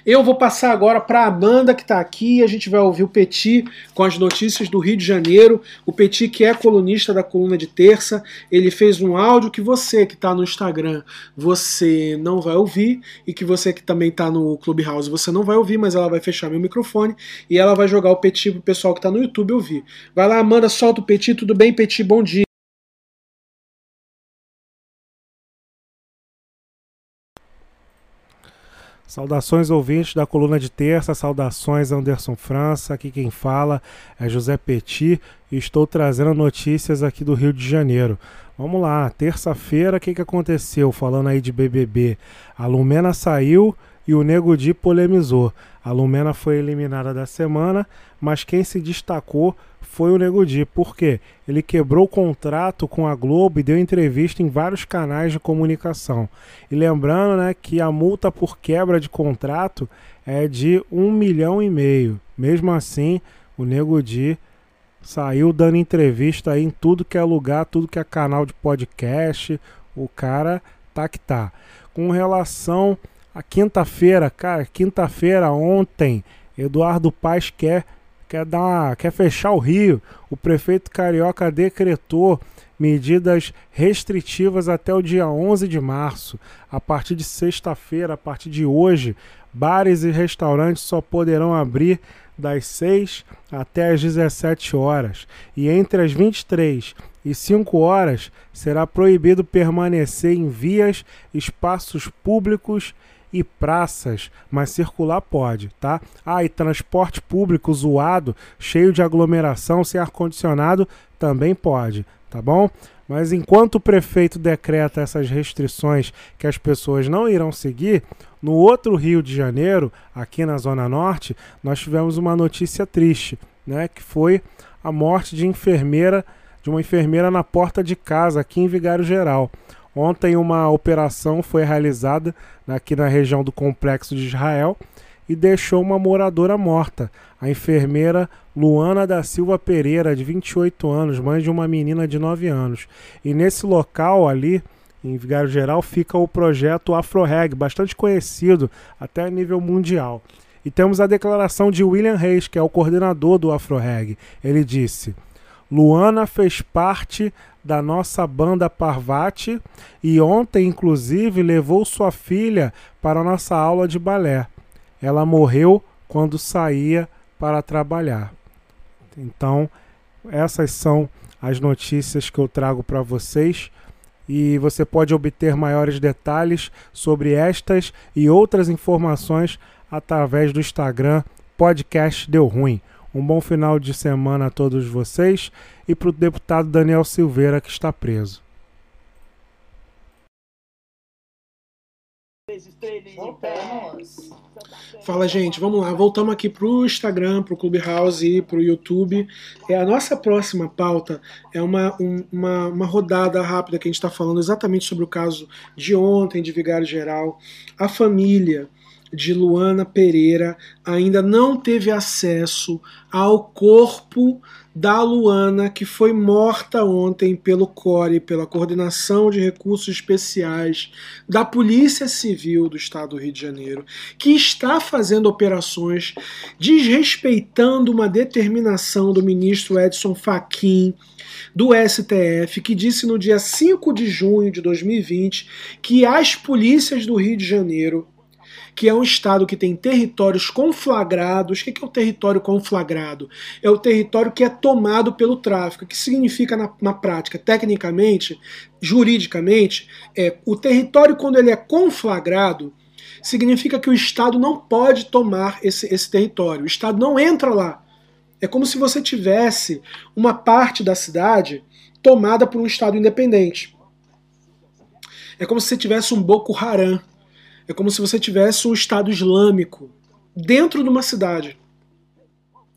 Eu vou passar agora para a Amanda que está aqui. A gente vai ouvir o Petit com as notícias do Rio de Janeiro. O Petit, que é colunista da coluna de terça, ele fez um áudio que você que está no Instagram você não vai ouvir e que você que também está no Clubhouse você não vai ouvir, mas ela vai fechar meu microfone e ela vai jogar o Petit pro pessoal que está no YouTube ouvir. Vai lá, Amanda, solta o Petit. Tudo bem, Petit? Bom dia. Saudações ouvintes da coluna de terça, saudações Anderson França, aqui quem fala é José Petit e estou trazendo notícias aqui do Rio de Janeiro. Vamos lá, terça-feira, o que, que aconteceu? Falando aí de BBB, a Lumena saiu, e o Nego Di polemizou. A Lumena foi eliminada da semana, mas quem se destacou foi o Nego Di. Por quê? Ele quebrou o contrato com a Globo e deu entrevista em vários canais de comunicação. E lembrando né, que a multa por quebra de contrato é de um milhão e meio. Mesmo assim, o Nego Di saiu dando entrevista em tudo que é lugar, tudo que é canal de podcast. O cara tá que tá. Com relação a quinta-feira, cara, quinta-feira ontem, Eduardo Paes quer quer dar quer fechar o Rio. O prefeito carioca decretou medidas restritivas até o dia 11 de março. A partir de sexta-feira, a partir de hoje, bares e restaurantes só poderão abrir das 6 até as 17 horas. E entre as 23 e 5 horas será proibido permanecer em vias, espaços públicos e praças, mas circular pode, tá? Ah, e transporte público zoado, cheio de aglomeração, sem ar-condicionado, também pode, tá bom? Mas enquanto o prefeito decreta essas restrições que as pessoas não irão seguir, no outro Rio de Janeiro, aqui na Zona Norte, nós tivemos uma notícia triste, né? Que foi a morte de enfermeira, de uma enfermeira na porta de casa, aqui em Vigário Geral. Ontem uma operação foi realizada aqui na região do Complexo de Israel e deixou uma moradora morta, a enfermeira Luana da Silva Pereira, de 28 anos, mãe de uma menina de 9 anos. E nesse local ali, em Vigário Geral, fica o projeto AfroReg, bastante conhecido até a nível mundial. E temos a declaração de William Reis, que é o coordenador do AfroReg. Ele disse: Luana fez parte da nossa banda Parvati e ontem, inclusive, levou sua filha para a nossa aula de balé. Ela morreu quando saía para trabalhar. Então, essas são as notícias que eu trago para vocês e você pode obter maiores detalhes sobre estas e outras informações através do Instagram Podcast Deu Ruim. Um bom final de semana a todos vocês e para o deputado Daniel Silveira, que está preso. Fala, gente, vamos lá. Voltamos aqui para o Instagram, para o Clubhouse e para o YouTube. É, a nossa próxima pauta é uma, um, uma, uma rodada rápida que a gente está falando exatamente sobre o caso de ontem, de Vigário Geral. A família de Luana Pereira ainda não teve acesso ao corpo da Luana, que foi morta ontem pelo CORE, pela Coordenação de Recursos Especiais da Polícia Civil do Estado do Rio de Janeiro, que está fazendo operações desrespeitando uma determinação do ministro Edson Fachin do STF, que disse no dia 5 de junho de 2020 que as polícias do Rio de Janeiro que é um estado que tem territórios conflagrados. O que é o território conflagrado? É o território que é tomado pelo tráfico. O que significa na, na prática? Tecnicamente, juridicamente, é o território, quando ele é conflagrado, significa que o Estado não pode tomar esse, esse território. O Estado não entra lá. É como se você tivesse uma parte da cidade tomada por um Estado independente. É como se você tivesse um Boko Haram é como se você tivesse um Estado Islâmico dentro de uma cidade.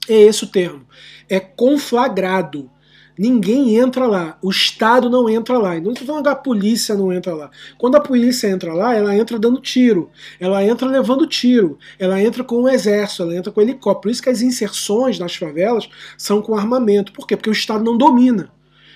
É esse o termo. É conflagrado. Ninguém entra lá. O Estado não entra lá. Então, falando que a polícia não entra lá. Quando a polícia entra lá, ela entra dando tiro. Ela entra levando tiro. Ela entra com o exército. Ela entra com o helicóptero. Por isso que as inserções nas favelas são com armamento. Por quê? Porque o Estado não domina.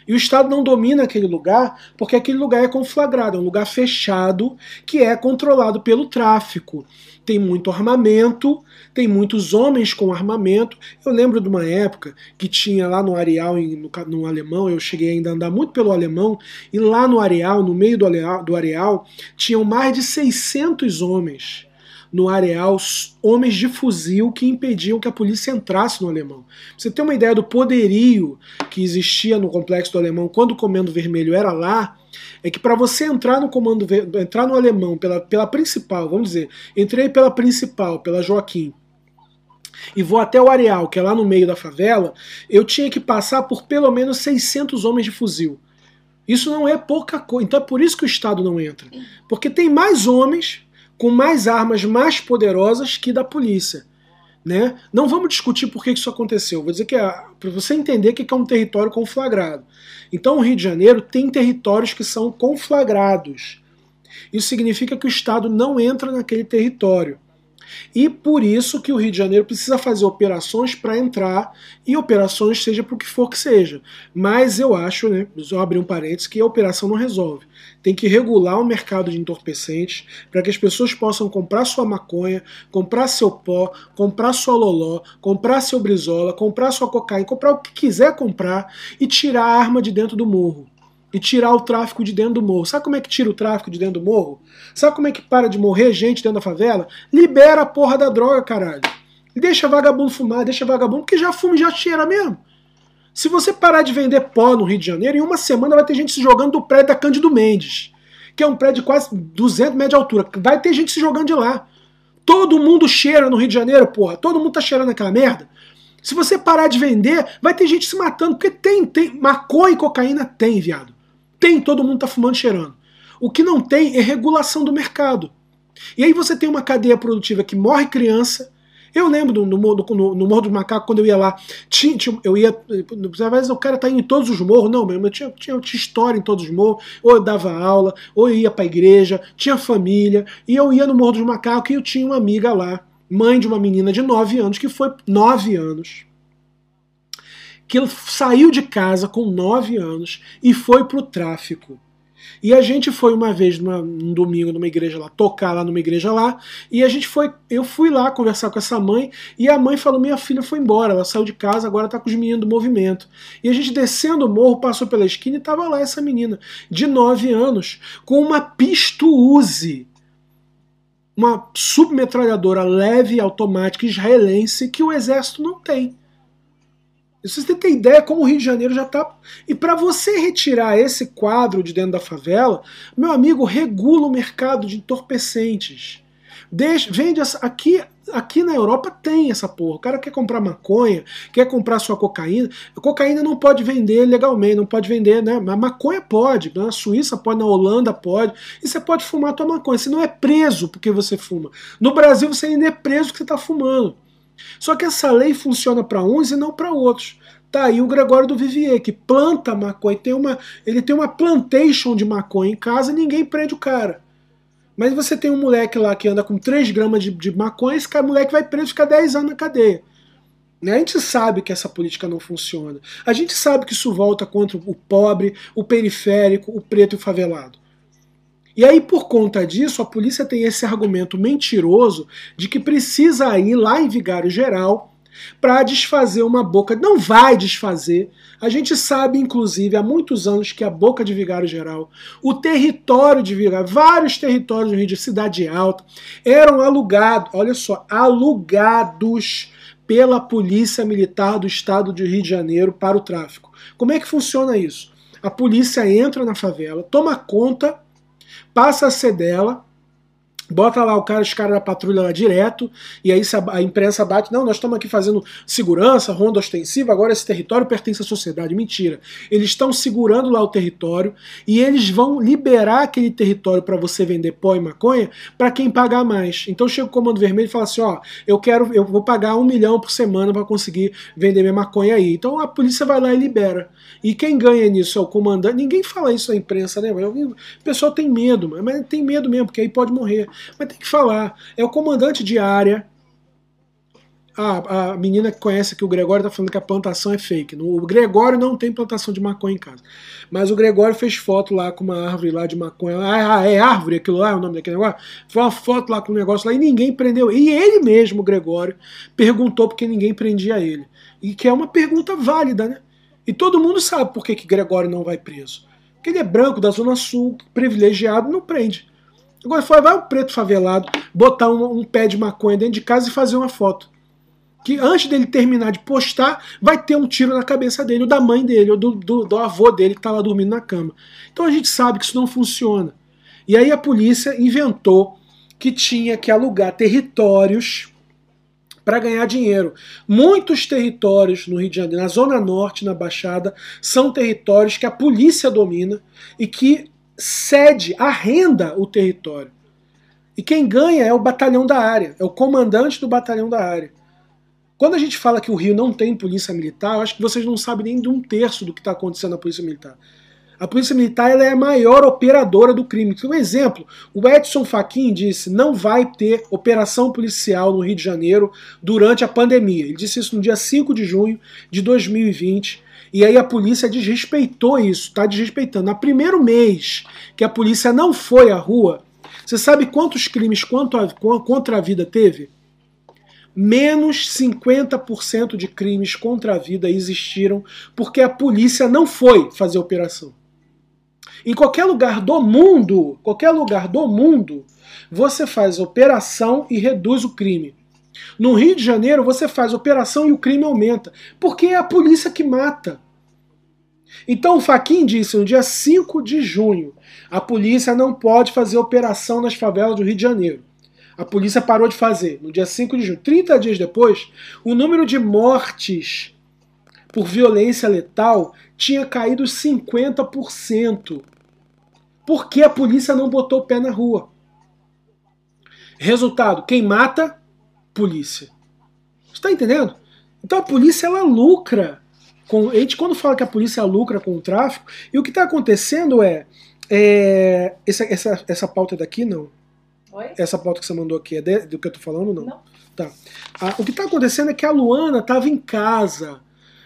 E o Estado não domina aquele lugar porque aquele lugar é conflagrado, é um lugar fechado que é controlado pelo tráfico. Tem muito armamento, tem muitos homens com armamento. Eu lembro de uma época que tinha lá no Areal, no, no Alemão, eu cheguei ainda a andar muito pelo Alemão, e lá no Areal, no meio do Areal, do Areal tinham mais de 600 homens no areal homens de fuzil que impediam que a polícia entrasse no alemão. Você tem uma ideia do poderio que existia no complexo do alemão quando o Comando Vermelho era lá, é que para você entrar no comando entrar no alemão pela, pela principal, vamos dizer, entrei pela principal, pela Joaquim, e vou até o areal, que é lá no meio da favela, eu tinha que passar por pelo menos 600 homens de fuzil. Isso não é pouca coisa. Então é por isso que o Estado não entra. Porque tem mais homens com mais armas mais poderosas que da polícia. Né? Não vamos discutir por que isso aconteceu. Vou dizer que é para você entender que é um território conflagrado. Então, o Rio de Janeiro tem territórios que são conflagrados. Isso significa que o Estado não entra naquele território. E por isso que o Rio de Janeiro precisa fazer operações para entrar, e operações seja para o que for que seja. Mas eu acho, né, só abrir um parênteses, que a operação não resolve. Tem que regular o mercado de entorpecentes para que as pessoas possam comprar sua maconha, comprar seu pó, comprar sua loló, comprar seu brizola, comprar sua cocaína, comprar o que quiser comprar e tirar a arma de dentro do morro e tirar o tráfico de dentro do morro. Sabe como é que tira o tráfico de dentro do morro? Sabe como é que para de morrer gente dentro da favela? Libera a porra da droga, caralho. E deixa vagabundo fumar, deixa vagabundo, porque já fuma e já cheira mesmo. Se você parar de vender pó no Rio de Janeiro, em uma semana vai ter gente se jogando do prédio da Cândido Mendes, que é um prédio de quase 200 metros de altura. Vai ter gente se jogando de lá. Todo mundo cheira no Rio de Janeiro, porra. Todo mundo tá cheirando aquela merda. Se você parar de vender, vai ter gente se matando, porque tem, tem. Maconha e cocaína tem, viado. Tem, todo mundo está fumando cheirando. O que não tem é regulação do mercado. E aí você tem uma cadeia produtiva que morre criança. Eu lembro no, no, no, Morro do Macaco, quando eu ia lá, tinha, tinha, eu ia. Às vezes o cara tá indo em todos os morros, não, eu tinha, tinha, tinha história em todos os morros, ou eu dava aula, ou eu ia pra igreja, tinha família, e eu ia no Morro dos Macacos e eu tinha uma amiga lá, mãe de uma menina de 9 anos, que foi 9 anos que ele saiu de casa com 9 anos e foi pro tráfico. E a gente foi uma vez numa, um domingo numa igreja lá, tocar lá numa igreja lá, e a gente foi, eu fui lá conversar com essa mãe, e a mãe falou: "Minha filha foi embora, ela saiu de casa, agora tá com os meninos do movimento". E a gente descendo o morro, passou pela esquina e tava lá essa menina de 9 anos com uma pisto-Uzi uma submetralhadora leve automática israelense que o exército não tem. Vocês têm ideia como o Rio de Janeiro já está. E para você retirar esse quadro de dentro da favela, meu amigo, regula o mercado de entorpecentes. Deixa, vende essa, aqui, aqui na Europa tem essa porra. O cara quer comprar maconha, quer comprar sua cocaína. A cocaína não pode vender legalmente, não pode vender, né? A maconha pode. Na Suíça pode, na Holanda pode. E você pode fumar a tua maconha. Você não é preso porque você fuma. No Brasil você ainda é preso porque você está fumando. Só que essa lei funciona para uns e não para outros. Tá aí o Gregório do Vivier, que planta maconha, tem uma, ele tem uma plantation de maconha em casa e ninguém prende o cara. Mas você tem um moleque lá que anda com 3 gramas de, de maconha, esse cara, moleque vai preso e fica 10 anos na cadeia. Né? A gente sabe que essa política não funciona. A gente sabe que isso volta contra o pobre, o periférico, o preto e o favelado. E aí, por conta disso, a polícia tem esse argumento mentiroso de que precisa ir lá em Vigário Geral para desfazer uma boca. Não vai desfazer. A gente sabe, inclusive, há muitos anos que a boca de Vigário Geral, o território de Vigário, vários territórios do Rio de Cidade Alta, eram alugados, olha só, alugados pela Polícia Militar do Estado de Rio de Janeiro para o tráfico. Como é que funciona isso? A polícia entra na favela, toma conta passa a ser dela, bota lá o cara, os caras da patrulha lá direto, e aí a imprensa bate, não, nós estamos aqui fazendo segurança, ronda ostensiva, agora esse território pertence à sociedade. Mentira. Eles estão segurando lá o território e eles vão liberar aquele território para você vender pó e maconha para quem pagar mais. Então chega o Comando Vermelho e fala assim, ó, eu quero, eu vou pagar um milhão por semana para conseguir vender minha maconha aí. Então a polícia vai lá e libera. E quem ganha nisso é o comandante. Ninguém fala isso na imprensa, né? O pessoal tem medo, mas tem medo mesmo, porque aí pode morrer. Mas tem que falar. É o comandante de área. Ah, a menina que conhece que o Gregório está falando que a plantação é fake. O Gregório não tem plantação de maconha em casa. Mas o Gregório fez foto lá com uma árvore lá de maconha. Ah, é árvore aquilo lá, é o nome daquele negócio. Foi uma foto lá com um negócio lá e ninguém prendeu. E ele mesmo, o Gregório, perguntou porque ninguém prendia ele. E que é uma pergunta válida, né? E todo mundo sabe por que, que Gregório não vai preso. Porque ele é branco, da Zona Sul, privilegiado, não prende. Agora foi, vai o preto favelado botar um, um, pé de maconha dentro de casa e fazer uma foto. Que antes dele terminar de postar, vai ter um tiro na cabeça dele, ou da mãe dele, ou do, do, do avô dele que está lá dormindo na cama. Então a gente sabe que isso não funciona. E aí a polícia inventou que tinha que alugar territórios para ganhar dinheiro. Muitos territórios no Rio de Janeiro, na Zona Norte, na Baixada, são territórios que a polícia domina e que cede, arrenda o território. E quem ganha é o batalhão da área, é o comandante do batalhão da área. Quando a gente fala que o Rio não tem polícia militar, eu acho que vocês não sabem nem de um terço do que está acontecendo na polícia militar. A polícia militar ela é a maior operadora do crime. Um exemplo, o Edson Fachin disse não vai ter operação policial no Rio de Janeiro durante a pandemia. Ele disse isso no dia 5 de junho de 2020. E aí a polícia desrespeitou isso, está desrespeitando. No primeiro mês que a polícia não foi à rua, você sabe quantos crimes contra a vida teve? menos 50% de crimes contra a vida existiram porque a polícia não foi fazer operação. Em qualquer lugar do mundo, qualquer lugar do mundo, você faz operação e reduz o crime. No Rio de Janeiro, você faz operação e o crime aumenta, porque é a polícia que mata. Então o Faquin disse no dia 5 de junho: a polícia não pode fazer operação nas favelas do Rio de Janeiro. A polícia parou de fazer no dia 5 de junho. 30 dias depois, o número de mortes por violência letal tinha caído 50%. Porque a polícia não botou o pé na rua. Resultado: quem mata? Polícia. Está entendendo? Então a polícia ela lucra. Com, a gente quando fala que a polícia lucra com o tráfico, e o que está acontecendo é, é essa, essa, essa pauta daqui não Oi? Essa pauta que você mandou aqui é de, do que eu tô falando não? Não. Tá. Ah, o que está acontecendo é que a Luana estava em casa.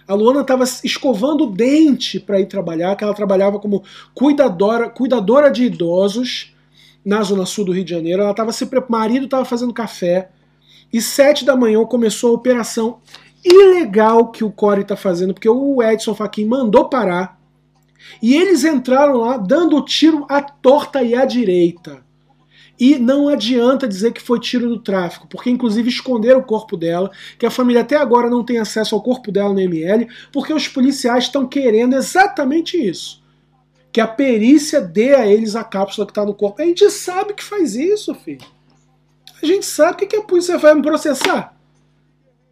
A Luana estava escovando o dente para ir trabalhar, que ela trabalhava como cuidadora, cuidadora de idosos na zona sul do Rio de Janeiro. Ela estava se preparando, marido estava fazendo café e sete da manhã começou a operação ilegal que o Core está fazendo, porque o Edson Fachin mandou parar. E eles entraram lá dando tiro à torta e à direita. E não adianta dizer que foi tiro do tráfico, porque inclusive esconderam o corpo dela, que a família até agora não tem acesso ao corpo dela no ML, porque os policiais estão querendo exatamente isso. Que a perícia dê a eles a cápsula que está no corpo. A gente sabe que faz isso, filho. A gente sabe que, a polícia vai me processar.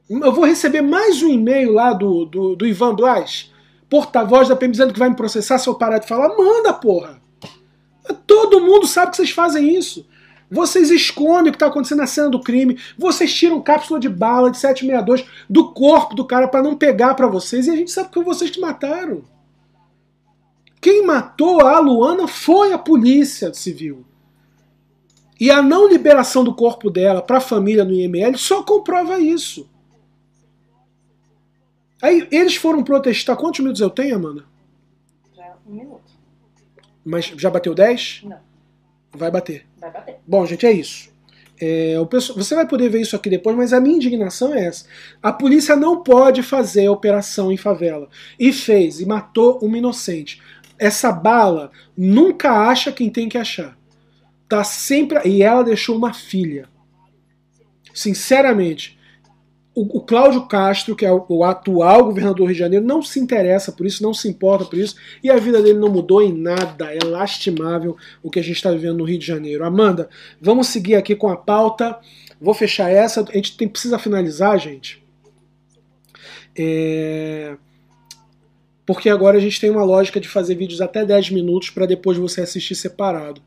Eu vou receber mais um e-mail lá do, do, do Ivan Blas, porta-voz da PM, dizendo que vai me processar se eu parar de falar. Manda, porra! Todo mundo sabe que vocês fazem isso. Vocês escondem o que está acontecendo na cena do crime. Vocês tiram cápsula de bala de 762 do corpo do cara para não pegar para vocês. E a gente sabe que vocês que mataram. Quem matou a Luana foi a polícia civil. E a não liberação do corpo dela para a família no IML só comprova isso. Aí eles foram protestar. Quantos minutos eu tenho, Amanda? Já um minuto. Mas já bateu 10? Não. Vai bater. Vai bater. Bom, gente, é isso. É, você vai poder ver isso aqui depois, mas a minha indignação é essa. A polícia não pode fazer operação em favela. E fez, e matou uma inocente. Essa bala nunca acha quem tem que achar. Tá sempre. E ela deixou uma filha. Sinceramente, o, o Cláudio Castro, que é o, o, atual governador do Rio de Janeiro, não se interessa por isso, não se importa por isso, e a vida dele não mudou em nada. É lastimável o que a gente está vivendo no Rio de Janeiro. Amanda, vamos seguir aqui com a pauta. Vou fechar essa. A gente tem, precisa finalizar, gente. É... Porque agora a gente tem uma lógica de fazer vídeos até 10 minutos para depois você assistir separado.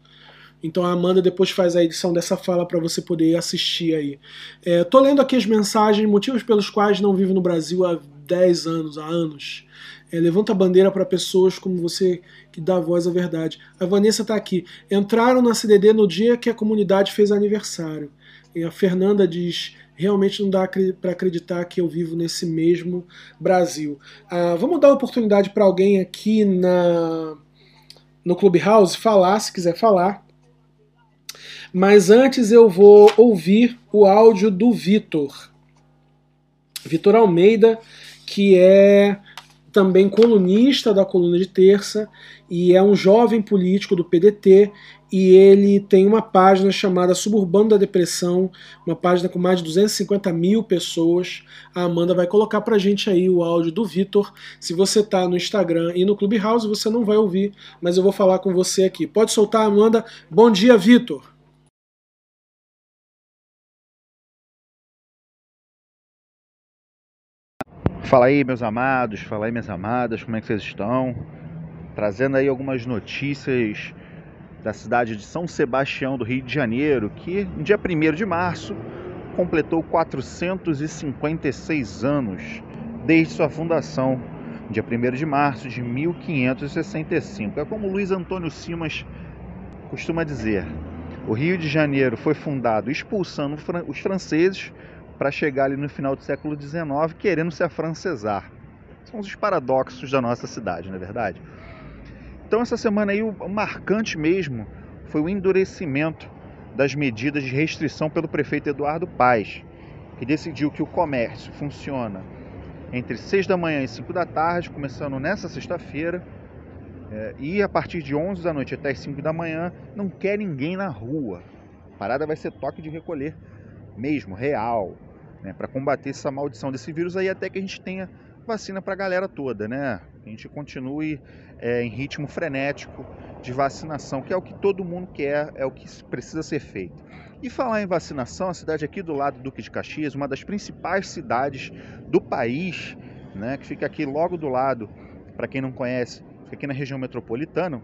Então a Amanda depois faz a edição dessa fala para você poder assistir aí. É, tô lendo aqui as mensagens, motivos pelos quais não vivo no Brasil há 10 anos, há anos. É, levanta a bandeira para pessoas como você que dá voz à verdade. A Vanessa está aqui. Entraram na CDD no dia que a comunidade fez aniversário. E a Fernanda diz: realmente não dá para acreditar que eu vivo nesse mesmo Brasil. Ah, vamos dar oportunidade para alguém aqui na no Clubhouse falar, se quiser falar. Mas antes eu vou ouvir o áudio do Vitor. Vitor Almeida, que é também colunista da coluna de terça e é um jovem político do PDT e ele tem uma página chamada Suburbano da Depressão, uma página com mais de 250 mil pessoas. A Amanda vai colocar pra gente aí o áudio do Vitor. Se você tá no Instagram e no Clubhouse, você não vai ouvir, mas eu vou falar com você aqui. Pode soltar, Amanda. Bom dia, Vitor. Fala aí, meus amados, fala aí, minhas amadas, como é que vocês estão? Trazendo aí algumas notícias da cidade de São Sebastião do Rio de Janeiro, que no dia 1 de março completou 456 anos desde sua fundação, dia 1 de março de 1565. É como Luiz Antônio Simas costuma dizer: o Rio de Janeiro foi fundado expulsando os franceses para chegar ali no final do século XIX querendo se afrancesar. São os paradoxos da nossa cidade, não é verdade? Então essa semana aí o marcante mesmo foi o endurecimento das medidas de restrição pelo prefeito Eduardo Paes, que decidiu que o comércio funciona entre 6 da manhã e 5 da tarde, começando nessa sexta-feira, é, e a partir de 11 da noite até as 5 da manhã, não quer ninguém na rua. A parada vai ser toque de recolher mesmo, real, né, para combater essa maldição desse vírus aí até que a gente tenha vacina para a galera toda, né? A gente continue é, em ritmo frenético de vacinação, que é o que todo mundo quer, é o que precisa ser feito. E falar em vacinação, a cidade aqui do lado do Duque de Caxias, uma das principais cidades do país, né, que fica aqui logo do lado, para quem não conhece, fica aqui na região metropolitana.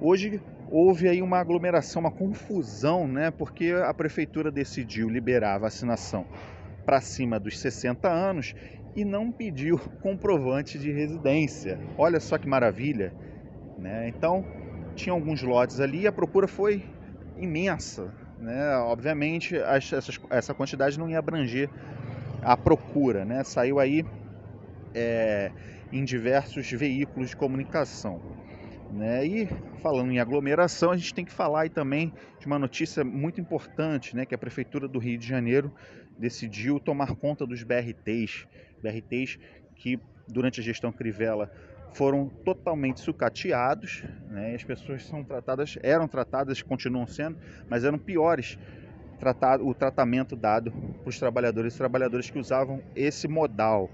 Hoje houve aí uma aglomeração, uma confusão, né, porque a prefeitura decidiu liberar a vacinação para cima dos 60 anos e não pediu comprovante de residência. Olha só que maravilha, né? Então, tinha alguns lotes ali e a procura foi imensa, né? Obviamente, essa quantidade não ia abranger a procura, né? Saiu aí é, em diversos veículos de comunicação. Né? E falando em aglomeração, a gente tem que falar aí também de uma notícia muito importante, né? que a Prefeitura do Rio de Janeiro decidiu tomar conta dos BRTs, BRTs que durante a gestão Crivella foram totalmente sucateados, né? as pessoas são tratadas, eram tratadas, continuam sendo, mas eram piores tratado, o tratamento dado para os trabalhadores e trabalhadoras que usavam esse modal.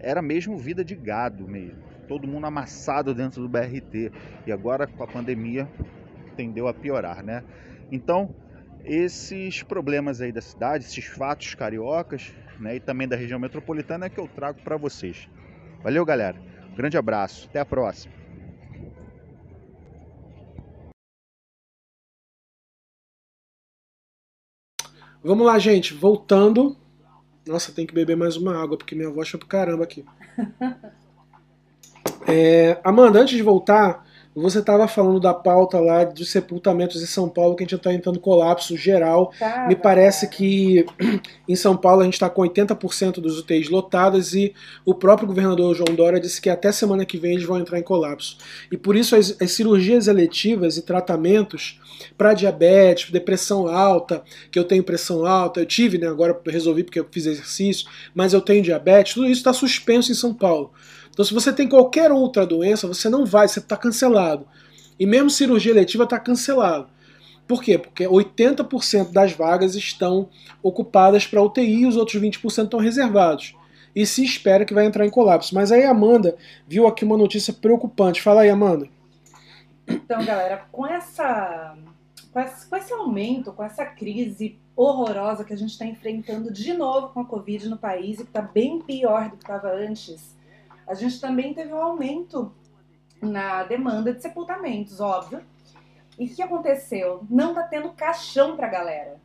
Era mesmo vida de gado mesmo, todo mundo amassado dentro do BRT. E agora com a pandemia tendeu a piorar, né? Então, esses problemas aí da cidade, esses fatos cariocas, né, e também da região metropolitana é que eu trago para vocês. Valeu, galera. grande abraço. Até a próxima. Vamos lá, gente. Voltando. Nossa, tem que beber mais uma água, porque minha voz foi pro caramba aqui. É, Amanda, antes de voltar, você estava falando da pauta lá dos sepultamentos em São Paulo, que a gente está entrando em colapso geral. Tá, Me parece que em São Paulo a gente está com 80% dos UTIs lotadas e o próprio governador João Dória disse que até semana que vem eles vão entrar em colapso. E por isso as, as cirurgias eletivas e tratamentos para diabetes, depressão alta, que eu tenho pressão alta, eu tive, né, agora resolvi porque eu fiz exercício, mas eu tenho diabetes, tudo isso está suspenso em São Paulo. Então, se você tem qualquer outra doença, você não vai, você está cancelado. E mesmo cirurgia eletiva está cancelado. Por quê? Porque 80% das vagas estão ocupadas para UTI e os outros 20% estão reservados. E se espera que vai entrar em colapso. Mas aí a Amanda viu aqui uma notícia preocupante. Fala aí, Amanda. Então, galera, com essa, com esse, com esse aumento, com essa crise horrorosa que a gente está enfrentando de novo com a Covid no país e que está bem pior do que estava antes, a gente também teve um aumento na demanda de sepultamentos, óbvio. E o que aconteceu? Não está tendo caixão para a galera.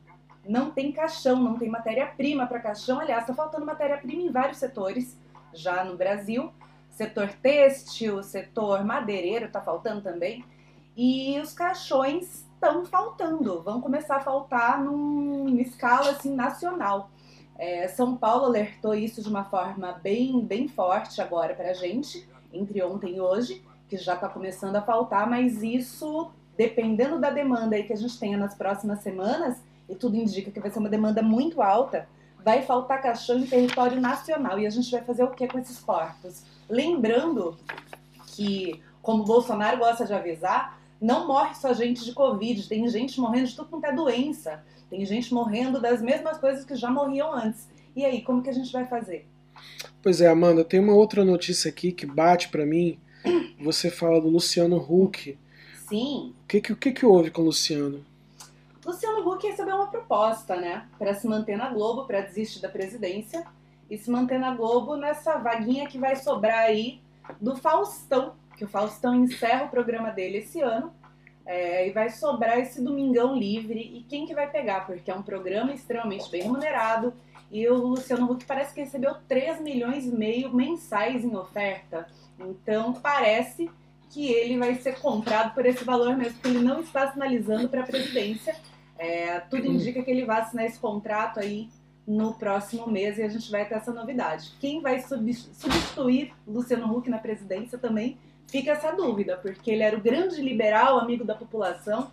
Não tem caixão, não tem matéria-prima para caixão. Aliás, está faltando matéria-prima em vários setores já no Brasil. Setor têxtil, setor madeireiro está faltando também. E os caixões estão faltando, vão começar a faltar numa escala assim nacional. É, São Paulo alertou isso de uma forma bem, bem forte agora para a gente, entre ontem e hoje, que já está começando a faltar, mas isso, dependendo da demanda aí que a gente tenha nas próximas semanas, e tudo indica que vai ser uma demanda muito alta, vai faltar caixão em território nacional. E a gente vai fazer o que com esses corpos? Lembrando que, como o Bolsonaro gosta de avisar, não morre só gente de Covid, tem gente morrendo de tudo quanto é doença. Tem gente morrendo das mesmas coisas que já morriam antes. E aí, como que a gente vai fazer? Pois é, Amanda, tem uma outra notícia aqui que bate para mim. Você fala do Luciano Huck. Sim. O que, que, o que, que houve com o Luciano? Luciano Huck recebeu uma proposta, né, para se manter na Globo, para desistir da presidência e se manter na Globo nessa vaguinha que vai sobrar aí do Faustão, que o Faustão encerra o programa dele esse ano É, e vai sobrar esse domingão livre. E quem que vai pegar? Porque é um programa extremamente bem remunerado. E o Luciano Huck parece que recebeu 3 milhões e meio mensais em oferta. Então parece que ele vai ser comprado por esse valor mesmo, porque ele não está sinalizando para a presidência. É, tudo indica que ele vai assinar esse contrato aí no próximo mês e a gente vai ter essa novidade. Quem vai substituir Luciano Huck na presidência também fica essa dúvida, porque ele era o grande liberal, amigo da população,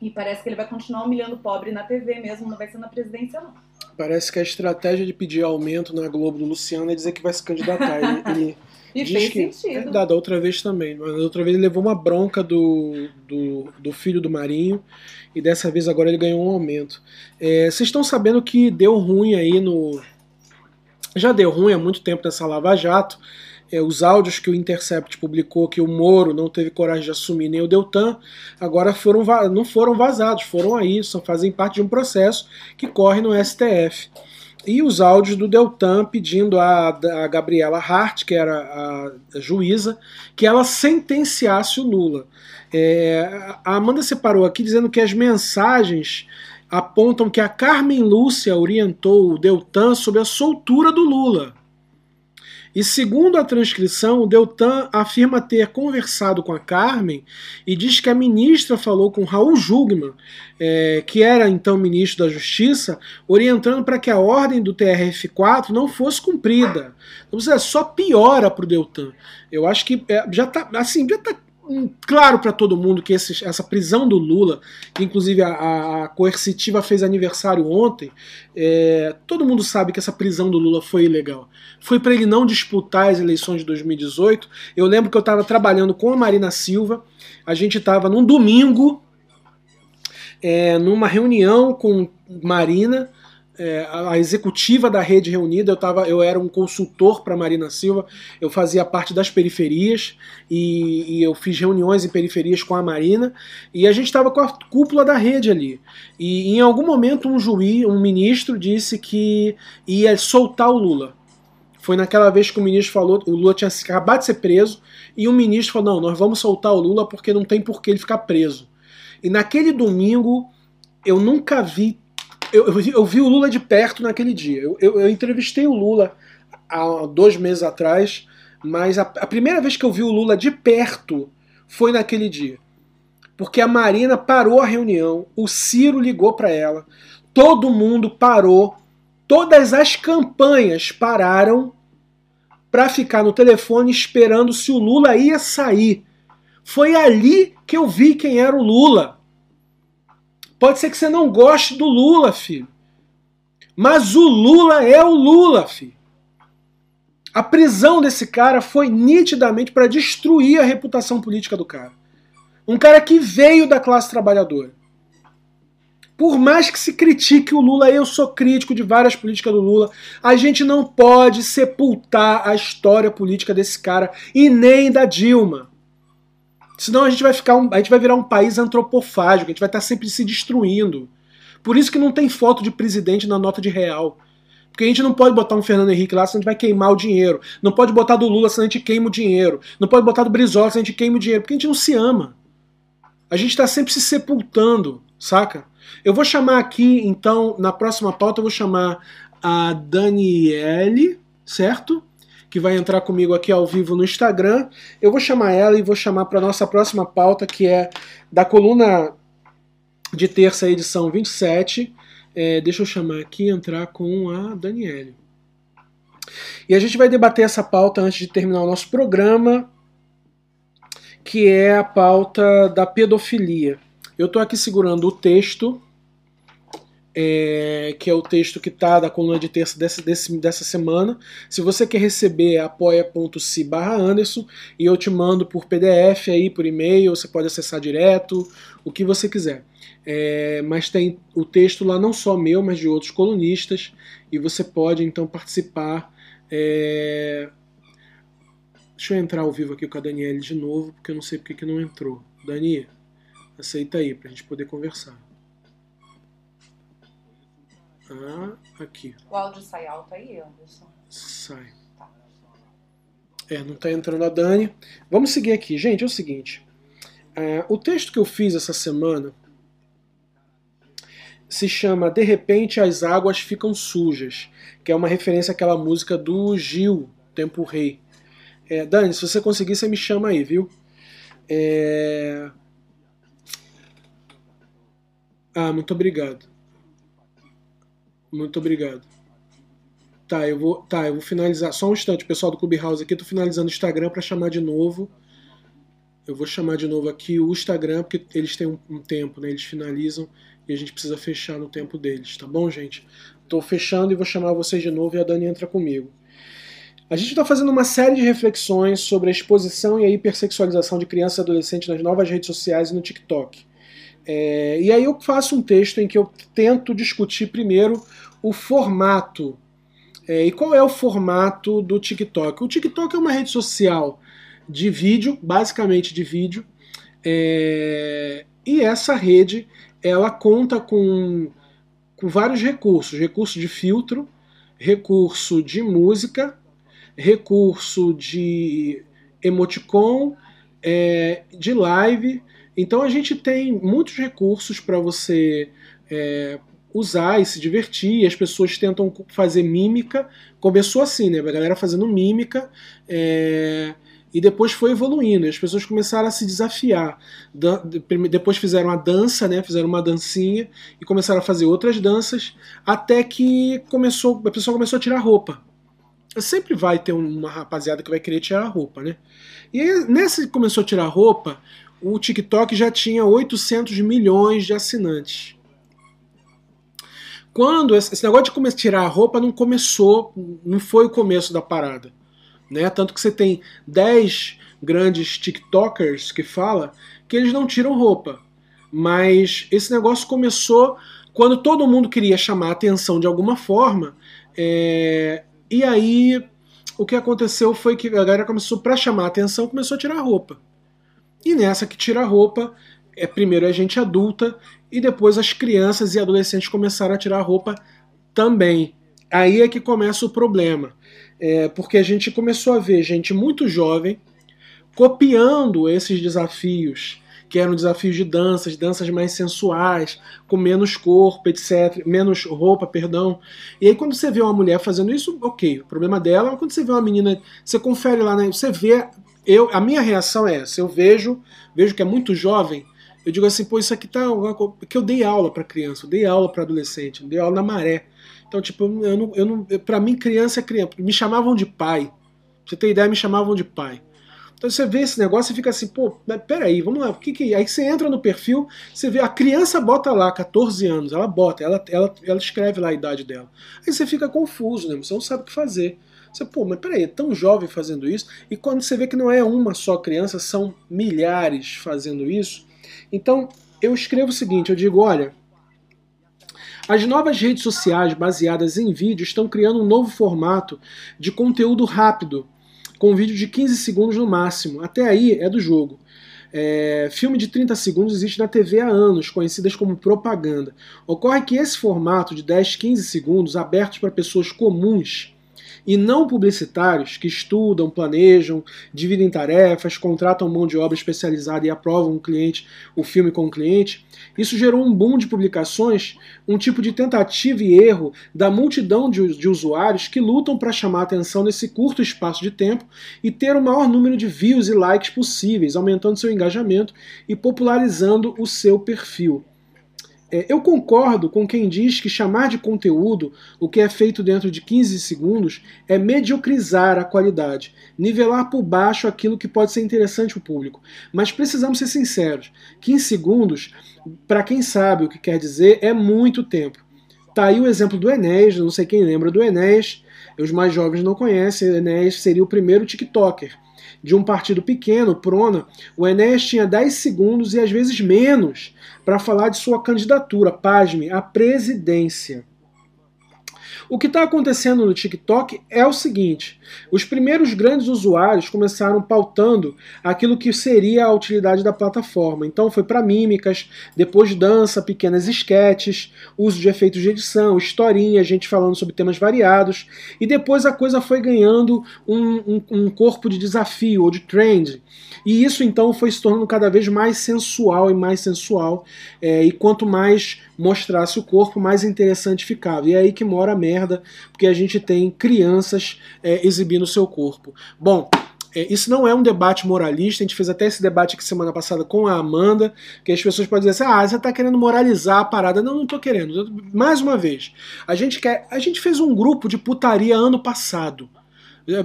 e parece que ele vai continuar humilhando o pobre na TV mesmo, não vai ser na presidência não. Parece que a estratégia de pedir aumento na Globo do Luciano é dizer que vai se candidatar. Ele, ele diz fez que, sentido. É, da, da outra vez também. Mas da outra vez ele levou uma bronca do, do, do filho do Marinho e dessa vez agora ele ganhou um aumento. É, vocês estão sabendo que deu ruim aí no. Já deu ruim há muito tempo nessa Lava Jato. É, os áudios que o Intercept publicou que o Moro não teve coragem de assumir nem o Deltan, agora foram, não foram vazados, foram aí, só fazem parte de um processo que corre no STF e os áudios do Deltan pedindo a, a Gabriela Hart, que era a, juíza, que ela sentenciasse o Lula. É, a Amanda separou aqui dizendo que as mensagens apontam que a Carmen Lúcia orientou o Deltan sobre a soltura do Lula. E segundo a transcrição, Deltan afirma ter conversado com a Carmen e diz que a ministra falou com Raul Jugman, é, que era então ministro da Justiça, orientando para que a ordem do TRF4 não fosse cumprida. Então, é só piora para o Deltan. Eu acho que é, já está assim, já tá claro para todo mundo que esse, essa prisão do Lula, que inclusive a, a coercitiva fez aniversário ontem, é, todo mundo sabe que essa prisão do Lula foi ilegal. Foi para ele não disputar as eleições de 2018. Eu lembro que eu estava trabalhando com a Marina Silva, a gente estava num domingo, é, numa reunião com Marina é, a executiva da rede reunida, eu, tava, eu era um consultor para Marina Silva, eu fazia parte das periferias e, e, eu fiz reuniões em periferias com a Marina e a gente estava com a cúpula da rede ali. E em algum momento um juiz, um ministro disse que ia soltar o Lula. Foi naquela vez que o ministro falou, o Lula tinha acabado de ser preso, e o ministro falou: não, nós vamos soltar o Lula porque não tem por que ele ficar preso. E naquele domingo eu nunca vi eu, eu, eu, vi o Lula de perto naquele dia. Eu, eu, entrevistei o Lula há dois meses atrás, mas a, a primeira vez que eu vi o Lula de perto foi naquele dia. Porque a Marina parou a reunião, o Ciro ligou para ela, todo mundo parou, todas as campanhas pararam para ficar no telefone esperando se o Lula ia sair. Foi ali que eu vi quem era o Lula. Pode ser que você não goste do Lula, filho. Mas o Lula é o Lula, filho. A prisão desse cara foi nitidamente para destruir a reputação política do cara. Um cara que veio da classe trabalhadora. Por mais que se critique o Lula, eu sou crítico de várias políticas do Lula, a gente não pode sepultar a história política desse cara e nem da Dilma. Senão a gente vai ficar um, a gente vai virar um país antropofágico, a gente vai estar sempre se destruindo. Por isso que não tem foto de presidente na nota de real. Porque a gente não pode botar um Fernando Henrique lá, senão a gente vai queimar o dinheiro. Não pode botar do Lula, senão a gente queima o dinheiro. Não pode botar do Brizola, senão a gente queima o dinheiro. Porque a gente não se ama. A gente está sempre se sepultando, saca? Eu vou chamar aqui, então, na próxima pauta, eu vou chamar a Daniele, certo? Que vai entrar comigo aqui ao vivo no Instagram. Eu vou chamar ela e vou chamar para nossa próxima pauta, que é da coluna de terça, edição 27. É, deixa eu chamar aqui entrar com a Daniele. E a gente vai debater essa pauta antes de terminar o nosso programa, que é a pauta da pedofilia. Eu estou aqui segurando o texto é, que é o texto que está da coluna de terça dessa, desse, dessa semana. Se você quer receber, apoia.se barra Anderson e eu te mando por PDF aí, por e-mail, você pode acessar direto, o que você quiser. É, mas tem o texto lá não só meu, mas de outros colunistas, e você pode então participar. É... Deixa eu entrar ao vivo aqui com a Daniela de novo, porque eu não sei porque que não entrou. Dani, aceita aí para a gente poder conversar. Ah, aqui. O áudio sai alto aí, Anderson? Sai. É, não tá entrando a Dani. Vamos seguir aqui. Gente, é o seguinte. É, o texto que eu fiz essa semana se chama De repente as águas ficam sujas, que é uma referência àquela música do Gil, Tempo Rei. É, Dani, se você conseguir, você me chama aí, viu? É... Ah, muito obrigado. Muito obrigado. Tá, eu vou, tá, eu vou finalizar. Só um instante, pessoal do Clubhouse aqui. Tô finalizando o Instagram para chamar de novo. Eu vou chamar de novo aqui o Instagram, porque eles têm um, um tempo, né? Eles finalizam e a gente precisa fechar no tempo deles, tá bom, gente? Tô fechando e vou chamar vocês de novo e a Dani entra comigo. A gente está fazendo uma série de reflexões sobre a exposição e a hipersexualização de crianças e adolescentes nas novas redes sociais e no TikTok. É, e aí eu faço um texto em que eu tento discutir primeiro o formato. É, e qual é o formato do TikTok? O TikTok é uma rede social de vídeo, basicamente de vídeo, é, e essa rede ela conta com, com vários recursos, recurso de filtro, recurso de música, recurso de emoticon, é, de live. Então a gente tem muitos recursos para você é, usar e se divertir. As pessoas tentam fazer mímica. Começou assim, né? A galera fazendo mímica. É, e depois foi evoluindo. As pessoas começaram a se desafiar. Depois fizeram a dança, né? Fizeram uma dancinha e começaram a fazer outras danças, até que começou, a pessoa começou a tirar roupa sempre vai ter uma rapaziada que vai querer tirar roupa, né? E nessa que começou a tirar roupa, o TikTok já tinha 800 milhões de assinantes. Quando esse negócio de a tirar a roupa não começou, não foi o começo da parada, né? Tanto que você tem 10 grandes TikTokers que fala que eles não tiram roupa. Mas esse negócio começou quando todo mundo queria chamar a atenção de alguma forma, é, e aí o que aconteceu foi que a galera começou, para chamar a atenção, começou a tirar roupa. E nessa que tira a roupa, é primeiro a gente adulta e depois as crianças e adolescentes começaram a tirar a roupa também. Aí é que começa o problema. É, porque a gente começou a ver gente muito jovem copiando esses desafios que eram desafios de danças, danças mais sensuais, com menos corpo, etc, menos roupa, perdão. E aí quando você vê uma mulher fazendo isso, ok, o problema dela, mas quando você vê uma menina, você confere lá, né, você vê, eu, a minha reação é essa, eu vejo, vejo que é muito jovem, eu digo assim, pô, isso aqui tá, que eu dei aula para criança, eu dei aula para adolescente, eu dei aula na maré. Então, tipo, eu não, eu não, para mim criança é criança, me chamavam de pai. Pra você ter ideia, me chamavam de pai. Então você vê esse negócio e fica assim, pô, peraí, vamos lá, o que que. É? Aí você entra no perfil, você vê, a criança bota lá 14 anos, ela bota, ela, ela, ela escreve lá a idade dela. Aí você fica confuso, né? Você não sabe o que fazer. Você, pô, mas peraí, é tão jovem fazendo isso, e quando você vê que não é uma só criança, são milhares fazendo isso. Então, eu escrevo o seguinte, eu digo, olha, as novas redes sociais baseadas em vídeo estão criando um novo formato de conteúdo rápido, com vídeo de 15 segundos no máximo. Até aí é do jogo. É, filme de 30 segundos existe na TV há anos, conhecidas como propaganda. Ocorre que esse formato de 10, 15 segundos, abertos para pessoas comuns, e não publicitários que estudam, planejam, dividem tarefas, contratam mão de obra especializada e aprovam o cliente, o filme com o cliente, isso gerou um boom de publicações, um tipo de tentativa e erro da multidão de, de usuários que lutam para chamar atenção nesse curto espaço de tempo e ter o maior número de views e likes possíveis, aumentando seu engajamento e popularizando o seu perfil. É, eu concordo com quem diz que chamar de conteúdo o que é feito dentro de 15 segundos é mediocrizar a qualidade, nivelar por baixo aquilo que pode ser interessante para o público. Mas precisamos ser sinceros: 15 segundos, para quem sabe o que quer dizer, é muito tempo. Tá aí o exemplo do Enéas, não sei quem lembra do Enéas, os mais jovens não conhecem, o Enéas seria o primeiro TikToker de um partido pequeno, Prona, o Enéas tinha 10 segundos e às vezes menos para falar de sua candidatura, pasme, à presidência. O que está acontecendo no TikTok é o seguinte: os primeiros grandes usuários começaram pautando aquilo que seria a utilidade da plataforma. Então foi para mímicas, depois dança, pequenas esquetes, uso de efeitos de edição, historinha, gente falando sobre temas variados, e depois a coisa foi ganhando um, um, um corpo de desafio ou de trend. E isso então foi se tornando cada vez mais sensual e mais sensual. É, e quanto mais mostrasse o corpo, mais interessante ficava. E é aí que mora a merda, porque a gente tem crianças é, exibindo o seu corpo. Bom, é, isso não é um debate moralista, a gente fez até esse debate aqui semana passada com a Amanda, que as pessoas podem dizer assim, ah, você está querendo moralizar a parada. Não, não estou querendo. Mais uma vez, a gente quer. A gente fez um grupo de putaria ano passado.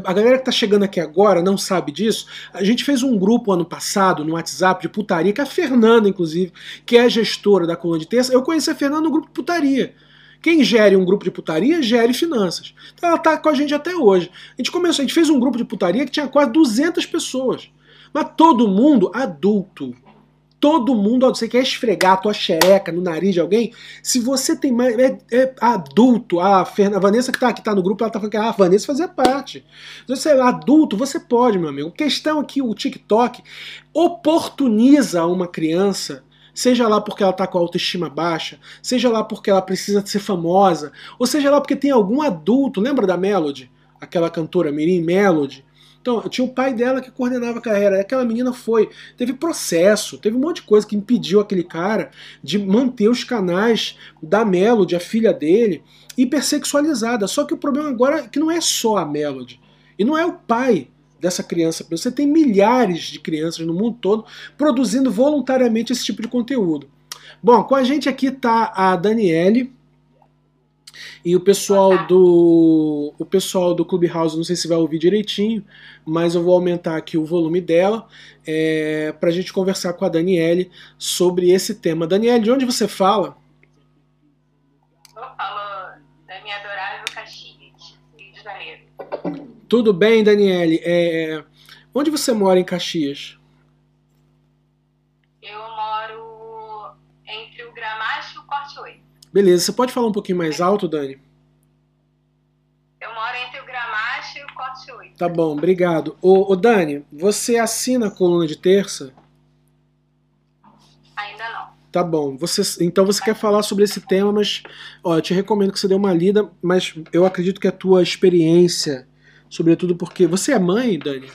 A galera que tá chegando aqui agora não sabe disso. A gente fez um grupo ano passado no WhatsApp de putaria, que a Fernanda, inclusive, que é gestora da coluna de terça, eu conheci a Fernanda no grupo de putaria. Quem gere um grupo de putaria, gere finanças. Então ela tá com a gente até hoje. A gente começou, a gente fez um grupo de putaria que tinha quase 200 pessoas. Mas todo mundo adulto todo mundo, você quer esfregar a tua xereca no nariz de alguém, se você tem mais. É, é adulto, a, a Vanessa que tá aqui tá no grupo, ela tá falando que a Vanessa fazia parte. Se você é adulto, você pode, meu amigo. A questão é que o TikTok oportuniza uma criança. Seja lá porque ela tá com a autoestima baixa, seja lá porque ela precisa ser famosa, ou seja lá porque tem algum adulto, lembra da Melody? Aquela cantora Mirim Melody, então, tinha o pai dela que coordenava a carreira. Aquela menina foi. Teve processo, teve um monte de coisa que impediu aquele cara de manter os canais da Melody, a filha dele, hipersexualizada. Só que o problema agora é que não é só a Melody. E não é o pai dessa criança. Você tem milhares de crianças no mundo todo produzindo voluntariamente esse tipo de conteúdo. Bom, com a gente aqui está a Daniele, e o pessoal do o pessoal do Clubhouse, não sei se vai ouvir direitinho, mas eu vou aumentar aqui o volume dela é, para a gente conversar com a Daniele sobre esse tema. Daniele, de onde você fala? Tudo bem, Daniele. É, onde você mora em Caxias? Eu moro entre o Gramacho e o Corte 8. Beleza, você pode falar um pouquinho mais alto, Dani? Eu moro entre o Gramacho e o Corte 8. Tá bom, obrigado. Ô, ô Dani, você assina a coluna de terça? Ainda não. Tá bom. Você, então você quer falar sobre esse tema, mas ó, eu te recomendo que você dê uma lida, mas eu acredito que a tua experiência, sobretudo porque. Você é mãe, Dani?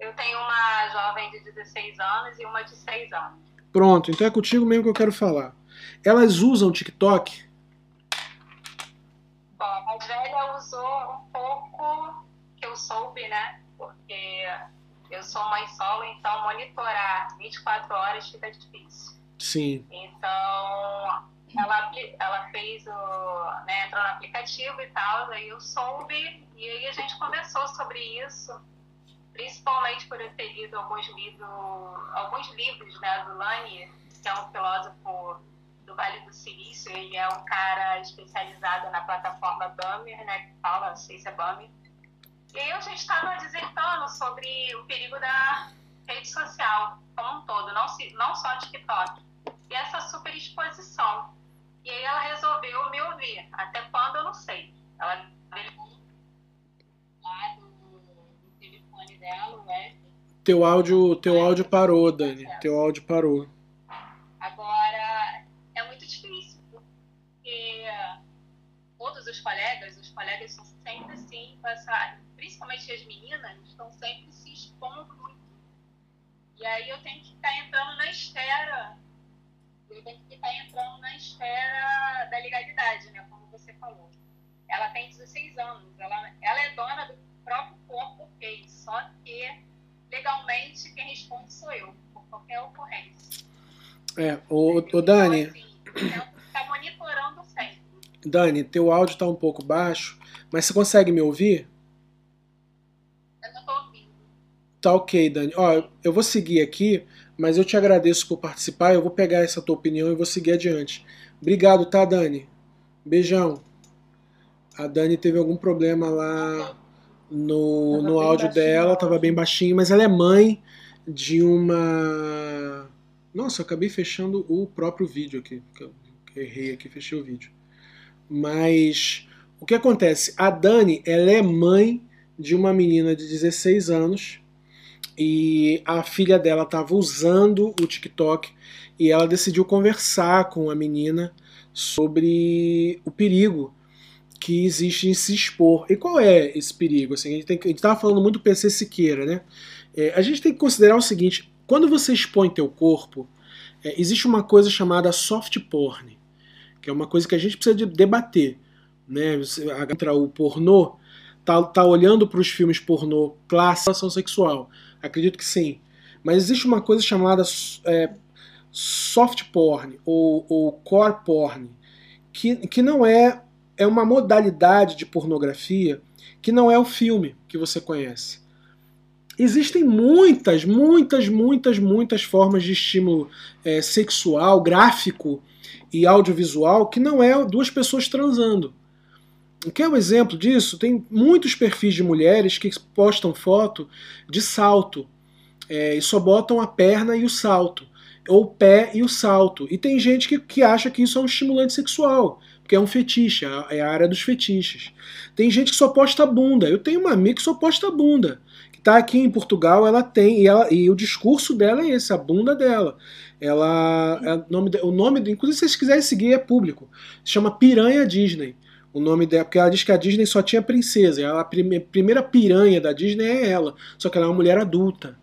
Eu tenho uma jovem de 16 anos e uma de 6 anos. Pronto, então é contigo mesmo que eu quero falar. Elas usam o TikTok? Bom, a velha usou um pouco que eu soube, né? Porque eu sou mãe solo, então monitorar 24 horas fica difícil. Sim. Então, ela, ela fez o. Né, entrou no aplicativo e tal, aí eu soube, e aí a gente conversou sobre isso, principalmente por eu ter lido alguns livros, alguns livros né, do Lani, que é um filósofo do Vale do Silício, ele é um cara especializado na plataforma Bummer, né, que fala, não sei se é Bummer. E aí a gente estava desertando sobre o perigo da rede social como um todo, não, se, não só TikTok. E essa superexposição. E aí ela resolveu me ouvir. Até quando eu não sei. Ela lá do, telefone dela, o Teu áudio, teu áudio parou, Dani. Teu áudio parou. Agora, é muito difícil, porque todos os colegas, os colegas são sempre assim, principalmente as meninas, estão sempre se expondo muito. E aí eu tenho que estar entrando na esfera, tenho que estar entrando na esfera da legalidade, né, como você falou. Ela tem 16 anos, ela, ela é dona do próprio corpo, ok, só que legalmente quem responde sou eu, por qualquer ocorrência. É, o, o Dani. Tá monitorando sempre. Dani, teu áudio tá um pouco baixo, mas você consegue me ouvir? Eu não tô ouvindo. Tá ok, Dani. Ó, eu vou seguir aqui, mas eu te agradeço por participar. Eu vou pegar essa tua opinião e vou seguir adiante. Obrigado, tá, Dani? Beijão. A Dani teve algum problema lá no, no áudio dela, tava bem baixinho, mas ela é mãe de uma nossa, eu acabei fechando o próprio vídeo aqui. Eu errei aqui, fechei o vídeo. Mas o que acontece? A Dani, ela é mãe de uma menina de 16 anos e a filha dela estava usando o TikTok e ela decidiu conversar com a menina sobre o perigo que existe em se expor. E qual é esse perigo? Assim, a gente estava falando muito do PC Siqueira, né? É, a gente tem que considerar o seguinte: quando você expõe teu corpo, é, existe uma coisa chamada soft porn, que é uma coisa que a gente precisa de debater. Né? Entra o pornô, tá, tá olhando para os filmes pornô clássica sexual. Acredito que sim. Mas existe uma coisa chamada é, soft porn ou, ou core porn, que, que não é, é uma modalidade de pornografia que não é o filme que você conhece. Existem muitas, muitas, muitas, muitas formas de estímulo é, sexual, gráfico e audiovisual que não é duas pessoas transando. Quer um exemplo disso? Tem muitos perfis de mulheres que postam foto de salto é, e só botam a perna e o salto, ou o pé e o salto. E tem gente que, que acha que isso é um estimulante sexual, porque é um fetiche, é a área dos fetiches. Tem gente que só posta bunda. Eu tenho uma amiga que só posta bunda. Que tá aqui em Portugal, ela tem, e, ela, e o discurso dela é esse, a bunda dela. Ela. É, nome, o nome, inclusive, se vocês quiserem seguir, é público. Se chama Piranha Disney. O nome dela, porque ela diz que a Disney só tinha princesa. Ela, a primeira piranha da Disney é ela. Só que ela é uma mulher adulta.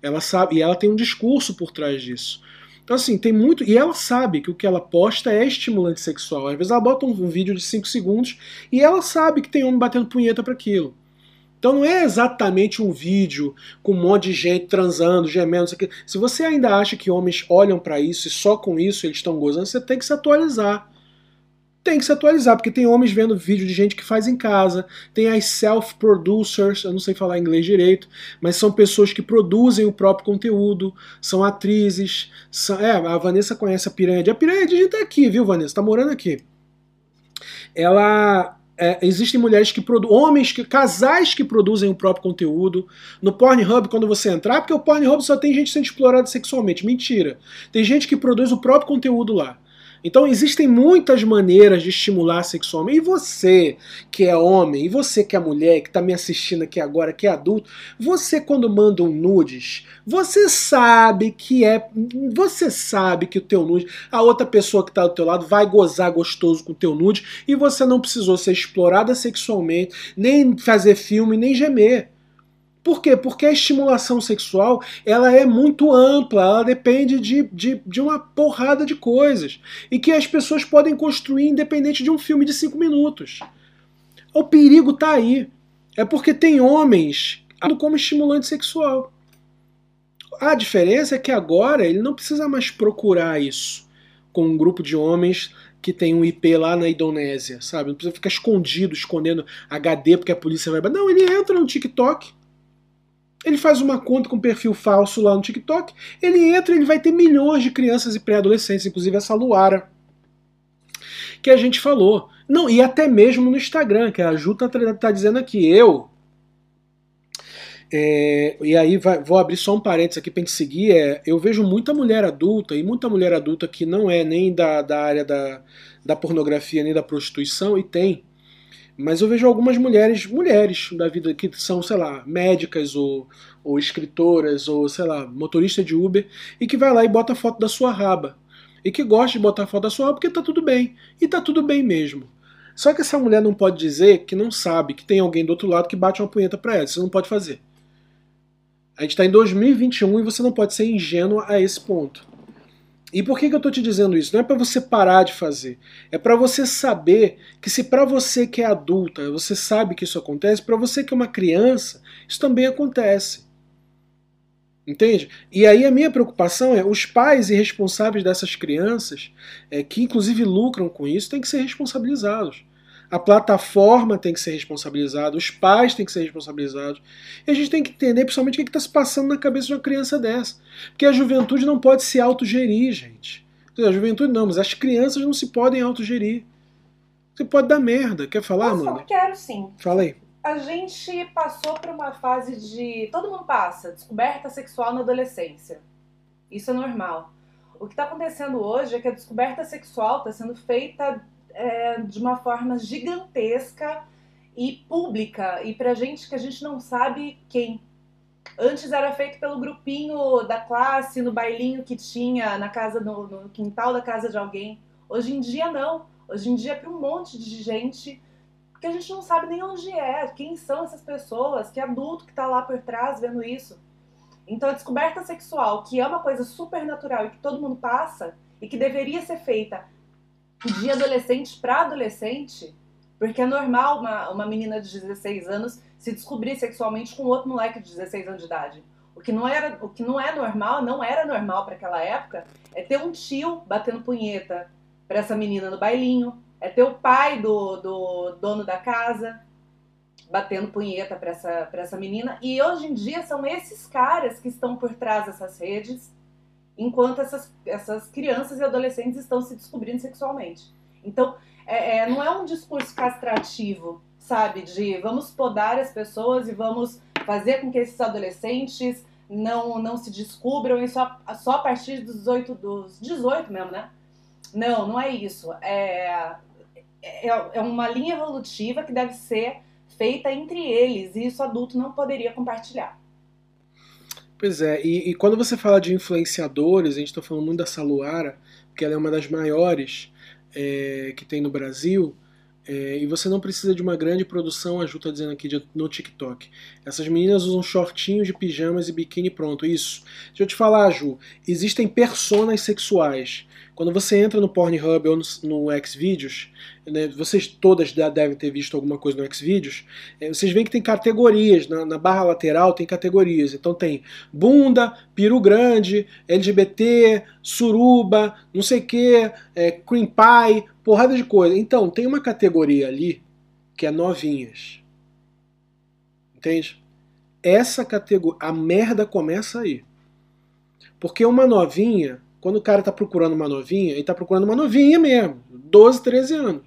Ela sabe, e ela tem um discurso por trás disso. Então, assim, tem muito. E ela sabe que o que ela posta é estimulante sexual. Às vezes ela bota um, um vídeo de 5 segundos e ela sabe que tem homem batendo punheta para aquilo. Então não é exatamente um vídeo com um monte de gente transando, gemendo, isso aqui. Se você ainda acha que homens olham para isso e só com isso eles estão gozando, você tem que se atualizar tem que se atualizar, porque tem homens vendo vídeo de gente que faz em casa, tem as self-producers, eu não sei falar inglês direito, mas são pessoas que produzem o próprio conteúdo, são atrizes, são, é, a Vanessa conhece a Piranha, a Piranha de gente tá aqui, viu Vanessa, tá morando aqui. Ela é, existem mulheres que produzem, homens, que, casais que produzem o próprio conteúdo. No Pornhub, quando você entrar, porque o Pornhub só tem gente sendo explorada sexualmente. Mentira. Tem gente que produz o próprio conteúdo lá. Então existem muitas maneiras de estimular sexualmente. E você que é homem, e você que é mulher, que está me assistindo aqui agora, que é adulto, você quando manda um nudes, você sabe que é. Você sabe que o teu nude, a outra pessoa que está do teu lado vai gozar gostoso com o teu nude e você não precisou ser explorada sexualmente, nem fazer filme, nem gemer. Por quê? Porque a estimulação sexual ela é muito ampla, ela depende de, de, de uma porrada de coisas. E que as pessoas podem construir independente de um filme de cinco minutos. O perigo está aí. É porque tem homens como estimulante sexual. A diferença é que agora ele não precisa mais procurar isso com um grupo de homens que tem um IP lá na Indonésia, sabe? Não precisa ficar escondido, escondendo HD porque a polícia vai. Não, ele entra no TikTok ele faz uma conta com perfil falso lá no TikTok, ele entra e ele vai ter milhões de crianças e pré-adolescentes, inclusive essa Luara que a gente falou. Não, e até mesmo no Instagram, que a Ju tá, tá dizendo aqui, eu. É, e aí vai, vou abrir só um parênteses aqui pra gente seguir. É, eu vejo muita mulher adulta, e muita mulher adulta que não é nem da, da área da, da pornografia nem da prostituição, e tem mas eu vejo algumas mulheres, mulheres da vida que são, sei lá, médicas ou, ou escritoras ou, sei lá, motorista de Uber e que vai lá e bota foto da sua raba. E que gosta de botar foto da sua raba porque tá tudo bem. E tá tudo bem mesmo. Só que essa mulher não pode dizer que não sabe que tem alguém do outro lado que bate uma punheta pra ela. Você não pode fazer. A gente tá em 2021 e você não pode ser ingênuo a esse ponto. E por que, que eu estou te dizendo isso? Não é para você parar de fazer. É para você saber que se para você que é adulta, você sabe que isso acontece, para você que é uma criança, isso também acontece. Entende? E aí a minha preocupação é os pais irresponsáveis dessas crianças, é, que inclusive lucram com isso, têm que ser responsabilizados a plataforma tem que ser responsabilizada, os pais têm que ser responsabilizados. E a gente tem que entender, principalmente, o que está se passando na cabeça de uma criança dessa. Porque a juventude não pode se autogerir, gente. A juventude não, mas as crianças não se podem autogerir. Você pode dar merda. Quer falar, mano? Eu quero sim. Fala aí. A gente passou por uma fase de. Todo mundo passa, descoberta sexual na adolescência. Isso é normal. O que está acontecendo hoje é que a descoberta sexual está sendo feita é, de uma forma gigantesca e pública, e pra gente que a gente não sabe quem. Antes era feito pelo grupinho da classe, no bailinho que tinha na casa, no, no quintal da casa de alguém. Hoje em dia não. Hoje em dia é para um monte de gente que a gente não sabe nem onde é, quem são essas pessoas, que adulto que está lá por trás vendo isso. Então a descoberta sexual, que é uma coisa super natural e que todo mundo passa, e que deveria ser feita de adolescente para adolescente, porque é normal uma, uma menina de 16 anos se descobrir sexualmente com outro moleque de 16 anos de idade. O que não, era, o que não é normal, não era normal para aquela época, é ter um tio batendo punheta para essa menina no bailinho, é ter o pai do, do dono da casa batendo punheta para essa, essa menina. E hoje em dia são esses caras que estão por trás dessas redes, enquanto essas, essas crianças e adolescentes estão se descobrindo sexualmente. Então, é, é, não é um discurso castrativo, sabe? De vamos podar as pessoas e vamos fazer com que esses adolescentes não, não se descubram e só, só a partir dos 18, dos 18 mesmo, né? Não, não é isso. É, é, é uma linha evolutiva que deve ser feita entre eles e isso adulto não poderia compartilhar. Pois é, e, e quando você fala de influenciadores, a gente está falando muito da Saluara, porque ela é uma das maiores é, que tem no Brasil, é, e você não precisa de uma grande produção, a Ju tá dizendo aqui no TikTok. Essas meninas usam shortinhos de pijamas e biquíni pronto. Isso. Deixa eu te falar, Ju. Existem personas sexuais. Quando você entra no Pornhub ou no, no Xvideos, né, vocês todas devem ter visto alguma coisa no Xvideos, é, vocês veem que tem categorias, na, na, barra lateral tem categorias. Então tem bunda, peru grande, LGBT, suruba, não sei o que, é, cream pie, porrada de coisa. Então, tem uma categoria ali que é novinhas. Entende? Essa categoria, a merda começa aí. Porque uma novinha quando o cara tá procurando uma novinha, ele tá procurando uma novinha mesmo, 12, 13 anos.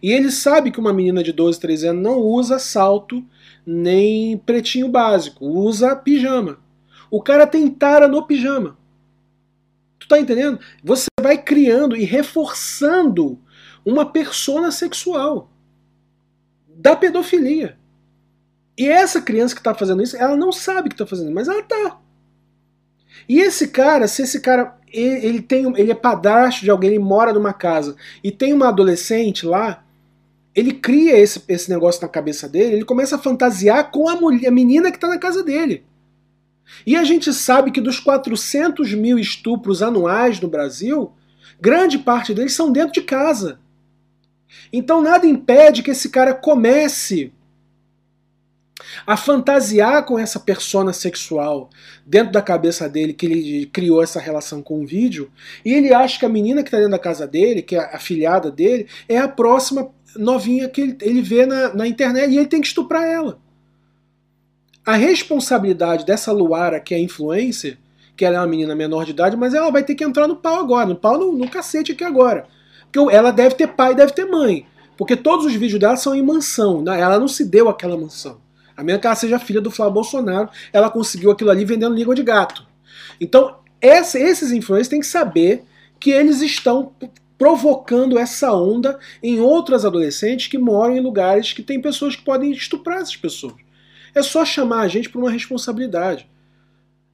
E ele sabe que uma menina de 12, 13 anos não usa salto nem pretinho básico, usa pijama. O cara tem tara no pijama. Tu tá entendendo? Você vai criando e reforçando uma persona sexual da pedofilia. E essa criança que está fazendo isso, ela não sabe que está fazendo, mas ela tá. E esse cara, se esse cara ele, ele, tem, ele é padrasto de alguém, ele mora numa casa e tem uma adolescente lá, ele cria esse, esse negócio na cabeça dele, ele começa a fantasiar com a, mulher, a menina que está na casa dele. E a gente sabe que dos 400 mil estupros anuais no Brasil, grande parte deles são dentro de casa. Então nada impede que esse cara comece a fantasiar com essa persona sexual dentro da cabeça dele, que ele criou essa relação com o vídeo, e ele acha que a menina que está dentro da casa dele, que é a filhada dele, é a próxima novinha que ele, ele vê na, na internet e ele tem que estuprar ela. A responsabilidade dessa Luara, que é influencer, que ela é uma menina menor de idade, mas ela vai ter que entrar no pau agora, no pau no, no cacete aqui agora. Porque ela deve ter pai deve ter mãe. Porque todos os vídeos dela são em mansão, né? ela não se deu aquela mansão. A menos que ela seja filha do Flávio Bolsonaro, ela conseguiu aquilo ali vendendo língua de gato. Então, essa, esses influencers têm que saber que eles estão provocando essa onda em outras adolescentes que moram em lugares que tem pessoas que podem estuprar essas pessoas. É só chamar a gente para uma responsabilidade.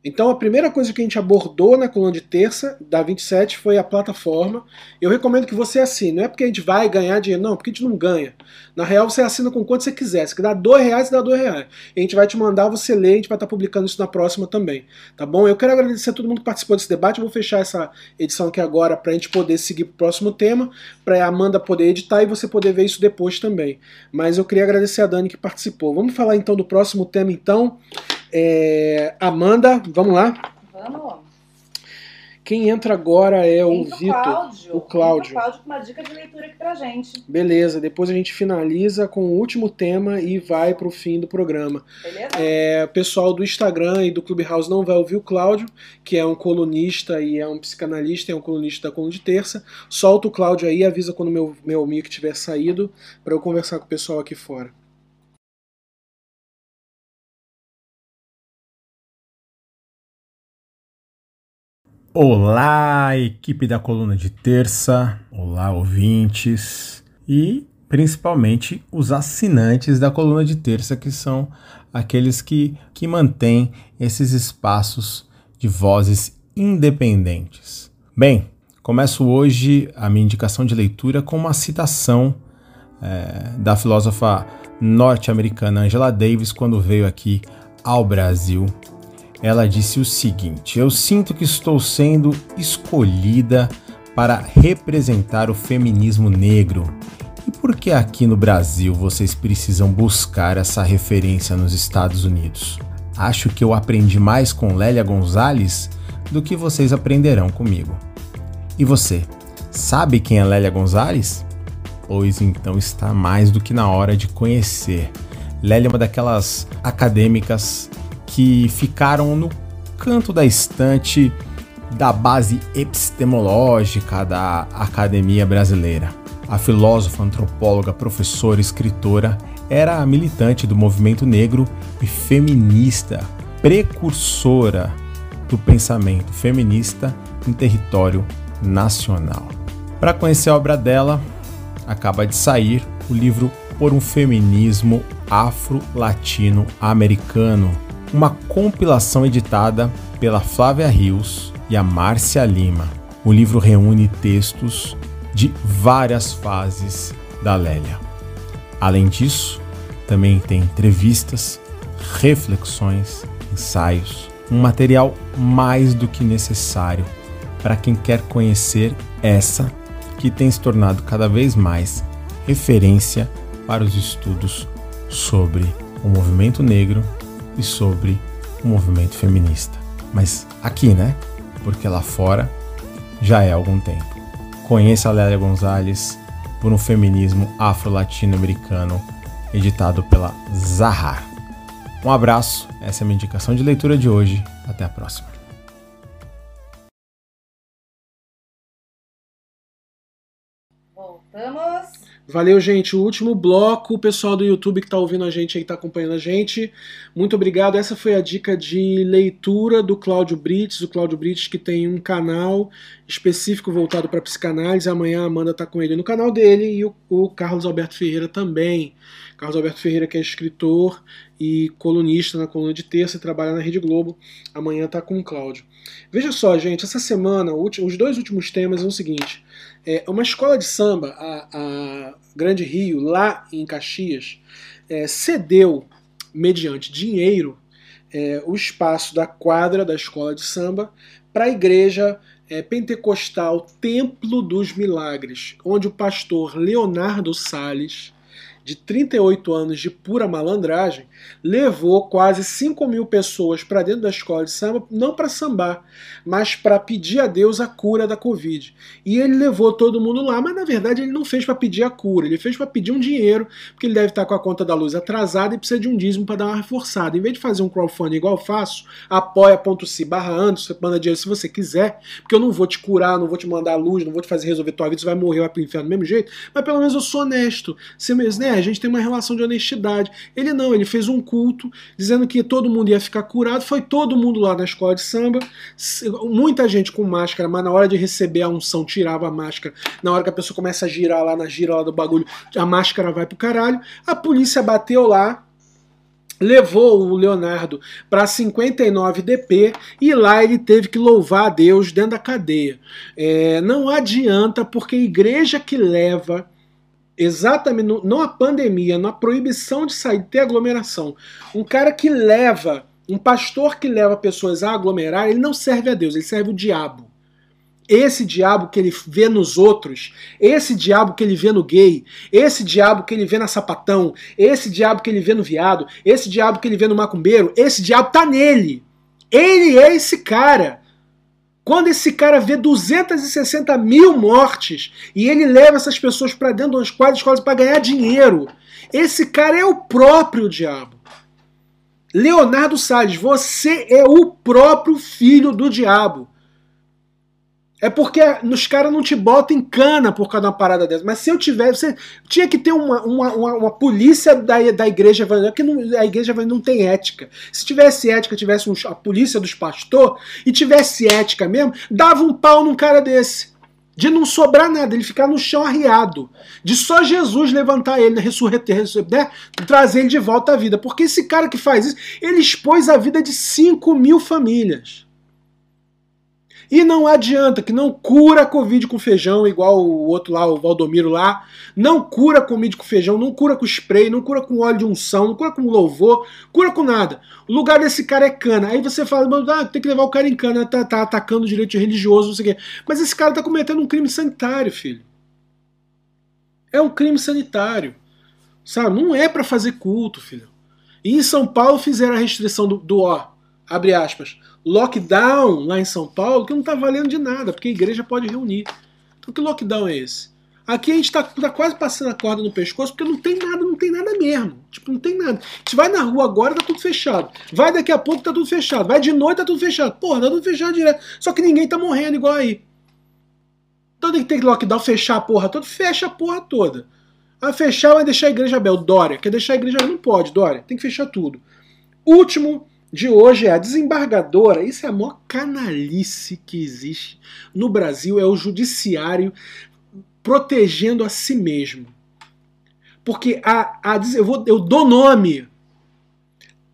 Então a primeira coisa que a gente abordou na coluna de terça da 27 foi a plataforma. Eu recomendo que você assine. Não é porque a gente vai ganhar dinheiro, não, porque a gente não ganha. Na real, você assina com quanto você quiser. Se quiser dois reais, dá dois reais. E a gente vai te mandar, você lê, a gente vai estar publicando isso na próxima também. Tá bom? Eu quero agradecer a todo mundo que participou desse debate. Eu vou fechar essa edição aqui agora para a gente poder seguir para o próximo tema, para a Amanda poder editar e você poder ver isso depois também. Mas eu queria agradecer a Dani que participou. Vamos falar então do próximo tema, então. É, Amanda, vamos lá? Vamos. Quem entra agora é o Vitor. O Cláudio. O Cláudio com uma dica de leitura aqui pra gente. Beleza, depois a gente finaliza com o último tema e vai pro fim do programa. Beleza? É, o pessoal do Instagram e do Clubhouse não vai ouvir o Cláudio, que é um colunista e é um psicanalista, é um colunista da coluna de terça. Solta o Cláudio aí, avisa quando meu, meu mic tiver saído para eu conversar com o pessoal aqui fora. Olá, equipe da coluna de terça. Olá, ouvintes. e principalmente os assinantes da coluna de terça, que são aqueles que, que mantêm esses espaços de vozes independentes. Bem, começo hoje a minha indicação de leitura com uma citação é, da filósofa norte-americana Angela Davis quando veio aqui ao Brasil. Ela disse o seguinte: Eu sinto que estou sendo escolhida para representar o feminismo negro e por que aqui no Brasil vocês precisam buscar essa referência nos Estados Unidos? Acho que eu aprendi mais com Lélia Gonzalez do que vocês aprenderão comigo. E você, sabe quem é Lélia Gonzalez? Pois então está mais do que na hora de conhecer. Lélia é uma daquelas acadêmicas que ficaram no canto da estante da base epistemológica da academia brasileira. A filósofa, antropóloga, professora, escritora era militante do movimento negro e feminista, precursora do pensamento feminista em território nacional. Para conhecer a obra dela, acaba de sair o livro Por um Feminismo Afro-Latino-Americano, uma compilação editada pela Flávia Rios e a Márcia Lima. O livro reúne textos de várias fases da Lélia. Além disso, também tem entrevistas, reflexões, ensaios, um material mais do que necessário para quem quer conhecer essa que tem se tornado cada vez mais referência para os estudos sobre o movimento negro e sobre o movimento feminista. Mas aqui, né? Porque lá fora já é algum tempo. Conheça a Lélia Gonzalez por um feminismo afro-latino-americano, editado pela Zahar. Um abraço, essa é a minha indicação de leitura de hoje. Até a próxima. Valeu, gente. O último bloco, o pessoal do YouTube que está ouvindo a gente aí, está acompanhando a gente. Muito obrigado. Essa foi a dica de leitura do Cláudio Brits, o Cláudio Brits que tem um canal específico voltado para psicanálise. Amanhã a Amanda está com ele no canal dele e o, o Carlos Alberto Ferreira também. Carlos Alberto Ferreira, que é escritor e colunista na coluna de terça e trabalha na Rede Globo. Amanhã está com o Cláudio. Veja só, gente, essa semana, os dois últimos temas são o seguinte. É, uma escola de samba, a, a Grande Rio, lá em Caxias, é, cedeu, mediante dinheiro, é, o espaço da quadra da escola de samba para a igreja é, pentecostal Templo dos Milagres, onde o pastor Leonardo Sales de 38 anos de pura malandragem, levou quase 5 mil pessoas para dentro da escola de samba, não para sambar, mas para pedir a Deus a cura da Covid. E ele levou todo mundo lá, mas na verdade ele não fez para pedir a cura, ele fez para pedir um dinheiro, porque ele deve estar com a conta da luz atrasada e precisa de um dízimo para dar uma reforçada. Em vez de fazer um crowdfunding igual eu faço, apoia.se barra Anderson, manda dinheiro se você quiser, porque eu não vou te curar, não vou te mandar luz, não vou te fazer resolver tua vida, você vai morrer, vai pro inferno do mesmo jeito, mas pelo menos eu sou honesto. Você né? A gente tem uma relação de honestidade. Ele não, ele fez um culto dizendo que todo mundo ia ficar curado, foi todo mundo lá na escola de samba, muita gente com máscara, mas na hora de receber a unção tirava a máscara, na hora que a pessoa começa a girar lá na gira lá do bagulho, a máscara vai pro caralho, a polícia bateu lá, levou o Leonardo para 59 DP e lá ele teve que louvar a Deus dentro da cadeia. É, não adianta, porque a igreja que leva exatamente, no, não a pandemia, na proibição de sair, ter aglomeração. Um cara que leva, um pastor que leva pessoas a aglomerar, ele não serve a Deus, ele serve o diabo. Esse diabo que ele vê nos outros, esse diabo que ele vê no gay, esse diabo que ele vê na sapatão, esse diabo que ele vê no viado, esse diabo que ele vê no macumbeiro, esse diabo tá nele. Ele é esse cara. Quando esse cara vê 260 mil mortes e ele leva essas pessoas para dentro das quadras escolas para ganhar dinheiro, esse cara é o próprio diabo. Leonardo Salles, você é o próprio filho do diabo. É porque os caras não te botam em cana por causa de uma parada dessa. Mas se eu tivesse. Você tinha que ter uma, uma, uma, uma polícia da, da igreja evangélica, que não, a igreja não tem ética. Se tivesse ética, tivesse um, a polícia dos pastores, e tivesse ética mesmo, dava um pau num cara desse. De não sobrar nada, ele ficar no chão arriado. De só Jesus levantar ele, ressurreter, né, trazer ele de volta à vida. Porque esse cara que faz isso, ele expôs a vida de 5 mil famílias. E não adianta, que não cura Covid com feijão, igual o outro lá, o Valdomiro lá. Não cura Covid com feijão, não cura com spray, não cura com óleo de unção, não cura com louvor, cura com nada. O lugar desse cara é cana. Aí você fala, ah, tem que levar o cara em cana, tá, tá atacando o direito religioso, não sei o quê. Mas esse cara tá cometendo um crime sanitário, filho. É um crime sanitário. Sabe? Não é para fazer culto, filho. E em São Paulo fizeram a restrição do, do ó, abre aspas, lockdown lá em São Paulo que não está valendo de nada, porque a igreja pode reunir. Então que lockdown é esse? Aqui a gente está tá quase passando a corda no pescoço porque não tem nada, não tem nada mesmo. Tipo, não tem nada. A gente vai na rua agora, tá tudo fechado. Vai daqui a pouco, tá tudo fechado. Vai de noite, tá tudo fechado. Porra, tá tudo fechado direto. Só que ninguém tá morrendo igual aí. Então tem que ter lockdown, fechar a porra toda. Fecha a porra toda. A fechar vai deixar a igreja aberta. Dória, quer deixar a igreja Não pode, Dória. Tem que fechar tudo. Último de hoje é a desembargadora. Isso é a maior canalice que existe no Brasil, é o judiciário protegendo a si mesmo. Porque a, a eu, vou, eu dou nome.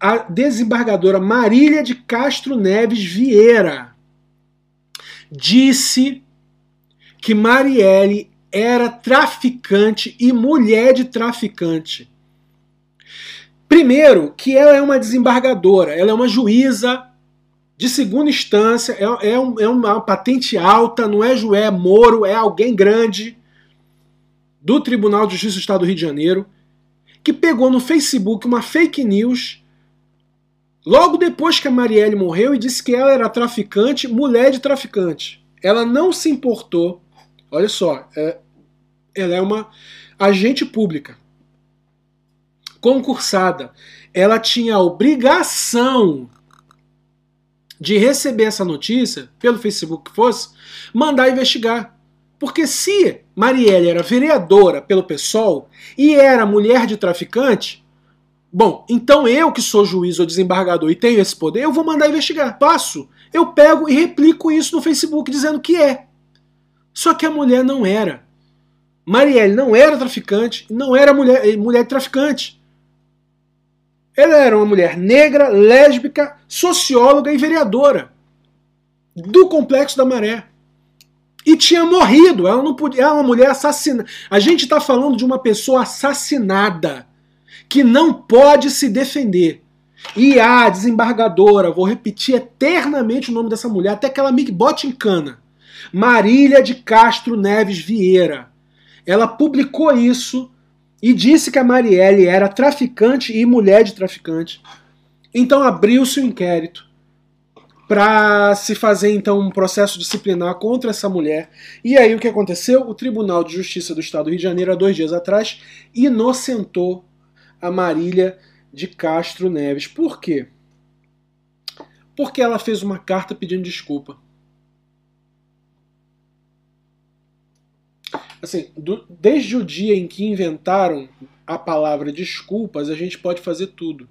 A desembargadora Marília de Castro Neves Vieira disse que Marielle era traficante e mulher de traficante. Primeiro, que ela é uma desembargadora, ela é uma juíza de segunda instância, é, é, um, é uma patente alta, não é Joé Moro, é alguém grande do Tribunal de Justiça do Estado do Rio de Janeiro, que pegou no Facebook uma fake news logo depois que a Marielle morreu e disse que ela era traficante, mulher de traficante. Ela não se importou, olha só, é, ela é uma agente pública concursada, ela tinha a obrigação de receber essa notícia, pelo Facebook que fosse, mandar investigar. Porque se Marielle era vereadora pelo PSOL e era mulher de traficante, bom, então eu que sou juiz ou desembargador e tenho esse poder, eu vou mandar investigar. Passo. Eu pego e replico isso no Facebook dizendo que é. Só que a mulher não era. Marielle não era traficante, não era mulher, mulher traficante. Ela era uma mulher negra, lésbica, socióloga e vereadora do Complexo da Maré. E tinha morrido. Ela não podia. Ela é uma mulher assassinada. A gente está falando de uma pessoa assassinada que não pode se defender. E a desembargadora, vou repetir eternamente o nome dessa mulher, até que ela me bote em cana. Marília de Castro Neves Vieira. Ela publicou isso e disse que a Marielle era traficante e mulher de traficante. Então abriu-se o um inquérito para se fazer então um processo disciplinar contra essa mulher. E aí o que aconteceu? O Tribunal de Justiça do Estado do Rio de Janeiro, há dois dias atrás, inocentou a Marília de Castro Neves. Por quê? Porque ela fez uma carta pedindo desculpa. Assim, do, desde o dia em que inventaram a palavra desculpas, a gente pode fazer tudo.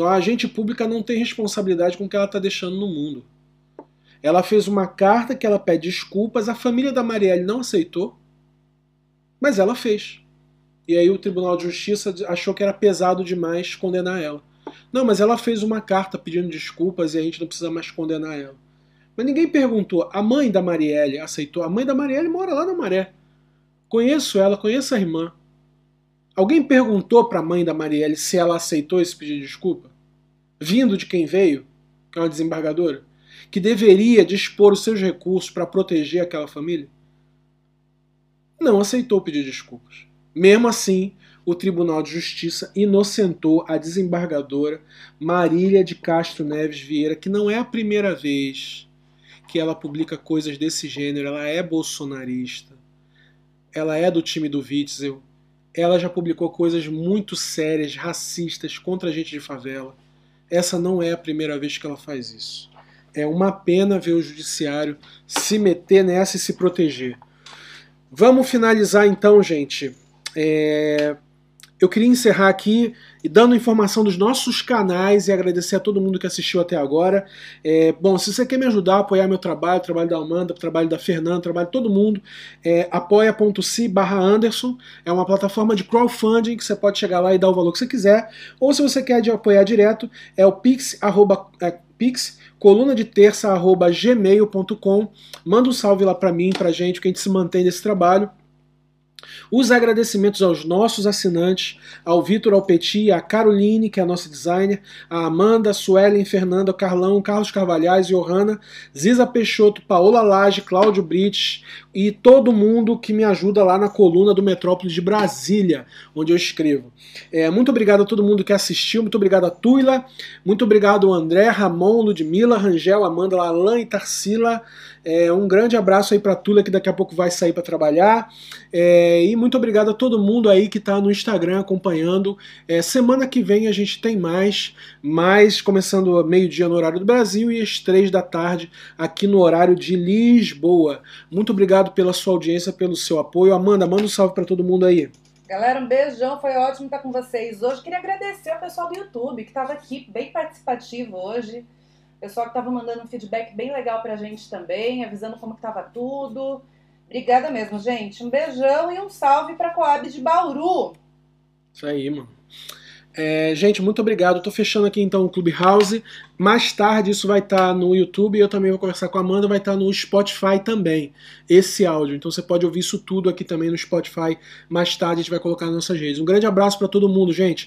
A agente pública não tem responsabilidade com o que ela está deixando no mundo. Ela fez uma carta que ela pede desculpas, a família da Marielle não aceitou, mas ela fez. E aí o Tribunal de Justiça achou que era pesado demais condenar ela. Não, mas ela fez uma carta pedindo desculpas e a gente não precisa mais condenar ela. Mas ninguém perguntou. A mãe da Marielle aceitou. A mãe da Marielle mora lá na Maré. Conheço ela, conheço a irmã. Alguém perguntou para a mãe da Marielle se ela aceitou esse pedido de desculpa? Vindo de quem veio, que é uma desembargadora, que deveria dispor os seus recursos para proteger aquela família? Não aceitou de desculpas. Mesmo assim, o Tribunal de Justiça inocentou a desembargadora Marília de Castro Neves Vieira, que não é a primeira vez que ela publica coisas desse gênero, ela é bolsonarista, ela é do time do Witzel, ela já publicou coisas muito sérias, racistas, contra a gente de favela. Essa não é a primeira vez que ela faz isso. É uma pena ver o judiciário se meter nessa e se proteger. Vamos finalizar então, gente. É... eu queria encerrar aqui e dando informação dos nossos canais e agradecer a todo mundo que assistiu até agora. É, bom, se você quer me ajudar a apoiar meu trabalho, o trabalho da Amanda, o trabalho da Fernanda, o trabalho de todo mundo, é apoia.se barra Anderson. É uma plataforma de crowdfunding que você pode chegar lá e dar o valor que você quiser. Ou se você quer apoiar direto, é o pix, arroba, é, pix coluna de terça arroba gmail.com. Manda um salve lá para mim, pra gente, que a gente se mantém nesse trabalho. Os agradecimentos aos nossos assinantes, ao Vitor Alpeti, a Caroline, que é a nossa designer, a Amanda, Suelen, Fernanda, Carlão, Carlos Carvalhais, Johanna, Ziza Peixoto, Paola Lage, Cláudio Brites e todo mundo que me ajuda lá na coluna do Metrópolis de Brasília, onde eu escrevo. É, muito obrigado a todo mundo que assistiu, muito obrigado a Tuila, muito obrigado ao André, Ramon, Ludmila, Rangel, Amanda, Alain e Tarsila. É, um grande abraço aí para Tula, que daqui a pouco vai sair para trabalhar. É, e muito obrigado a todo mundo aí que está no Instagram acompanhando. É, semana que vem a gente tem mais, mais começando meio-dia no horário do Brasil e às três da tarde aqui no horário de Lisboa. Muito obrigado pela sua audiência, pelo seu apoio. Amanda, manda um salve para todo mundo aí. Galera, um beijão, foi ótimo estar com vocês hoje. Queria agradecer ao pessoal do YouTube que estava aqui bem participativo hoje. Pessoal que estava mandando um feedback bem legal pra gente também, avisando como que tava tudo. Obrigada mesmo, gente. Um beijão e um salve pra Coab de Bauru. Isso aí, mano. É, gente, muito obrigado. Estou fechando aqui então o Clubhouse. Mais tarde isso vai estar tá no YouTube e eu também vou conversar com a Amanda, vai estar tá no Spotify também, esse áudio. Então você pode ouvir isso tudo aqui também no Spotify. Mais tarde a gente vai colocar nas nossas redes. Um grande abraço para todo mundo, gente.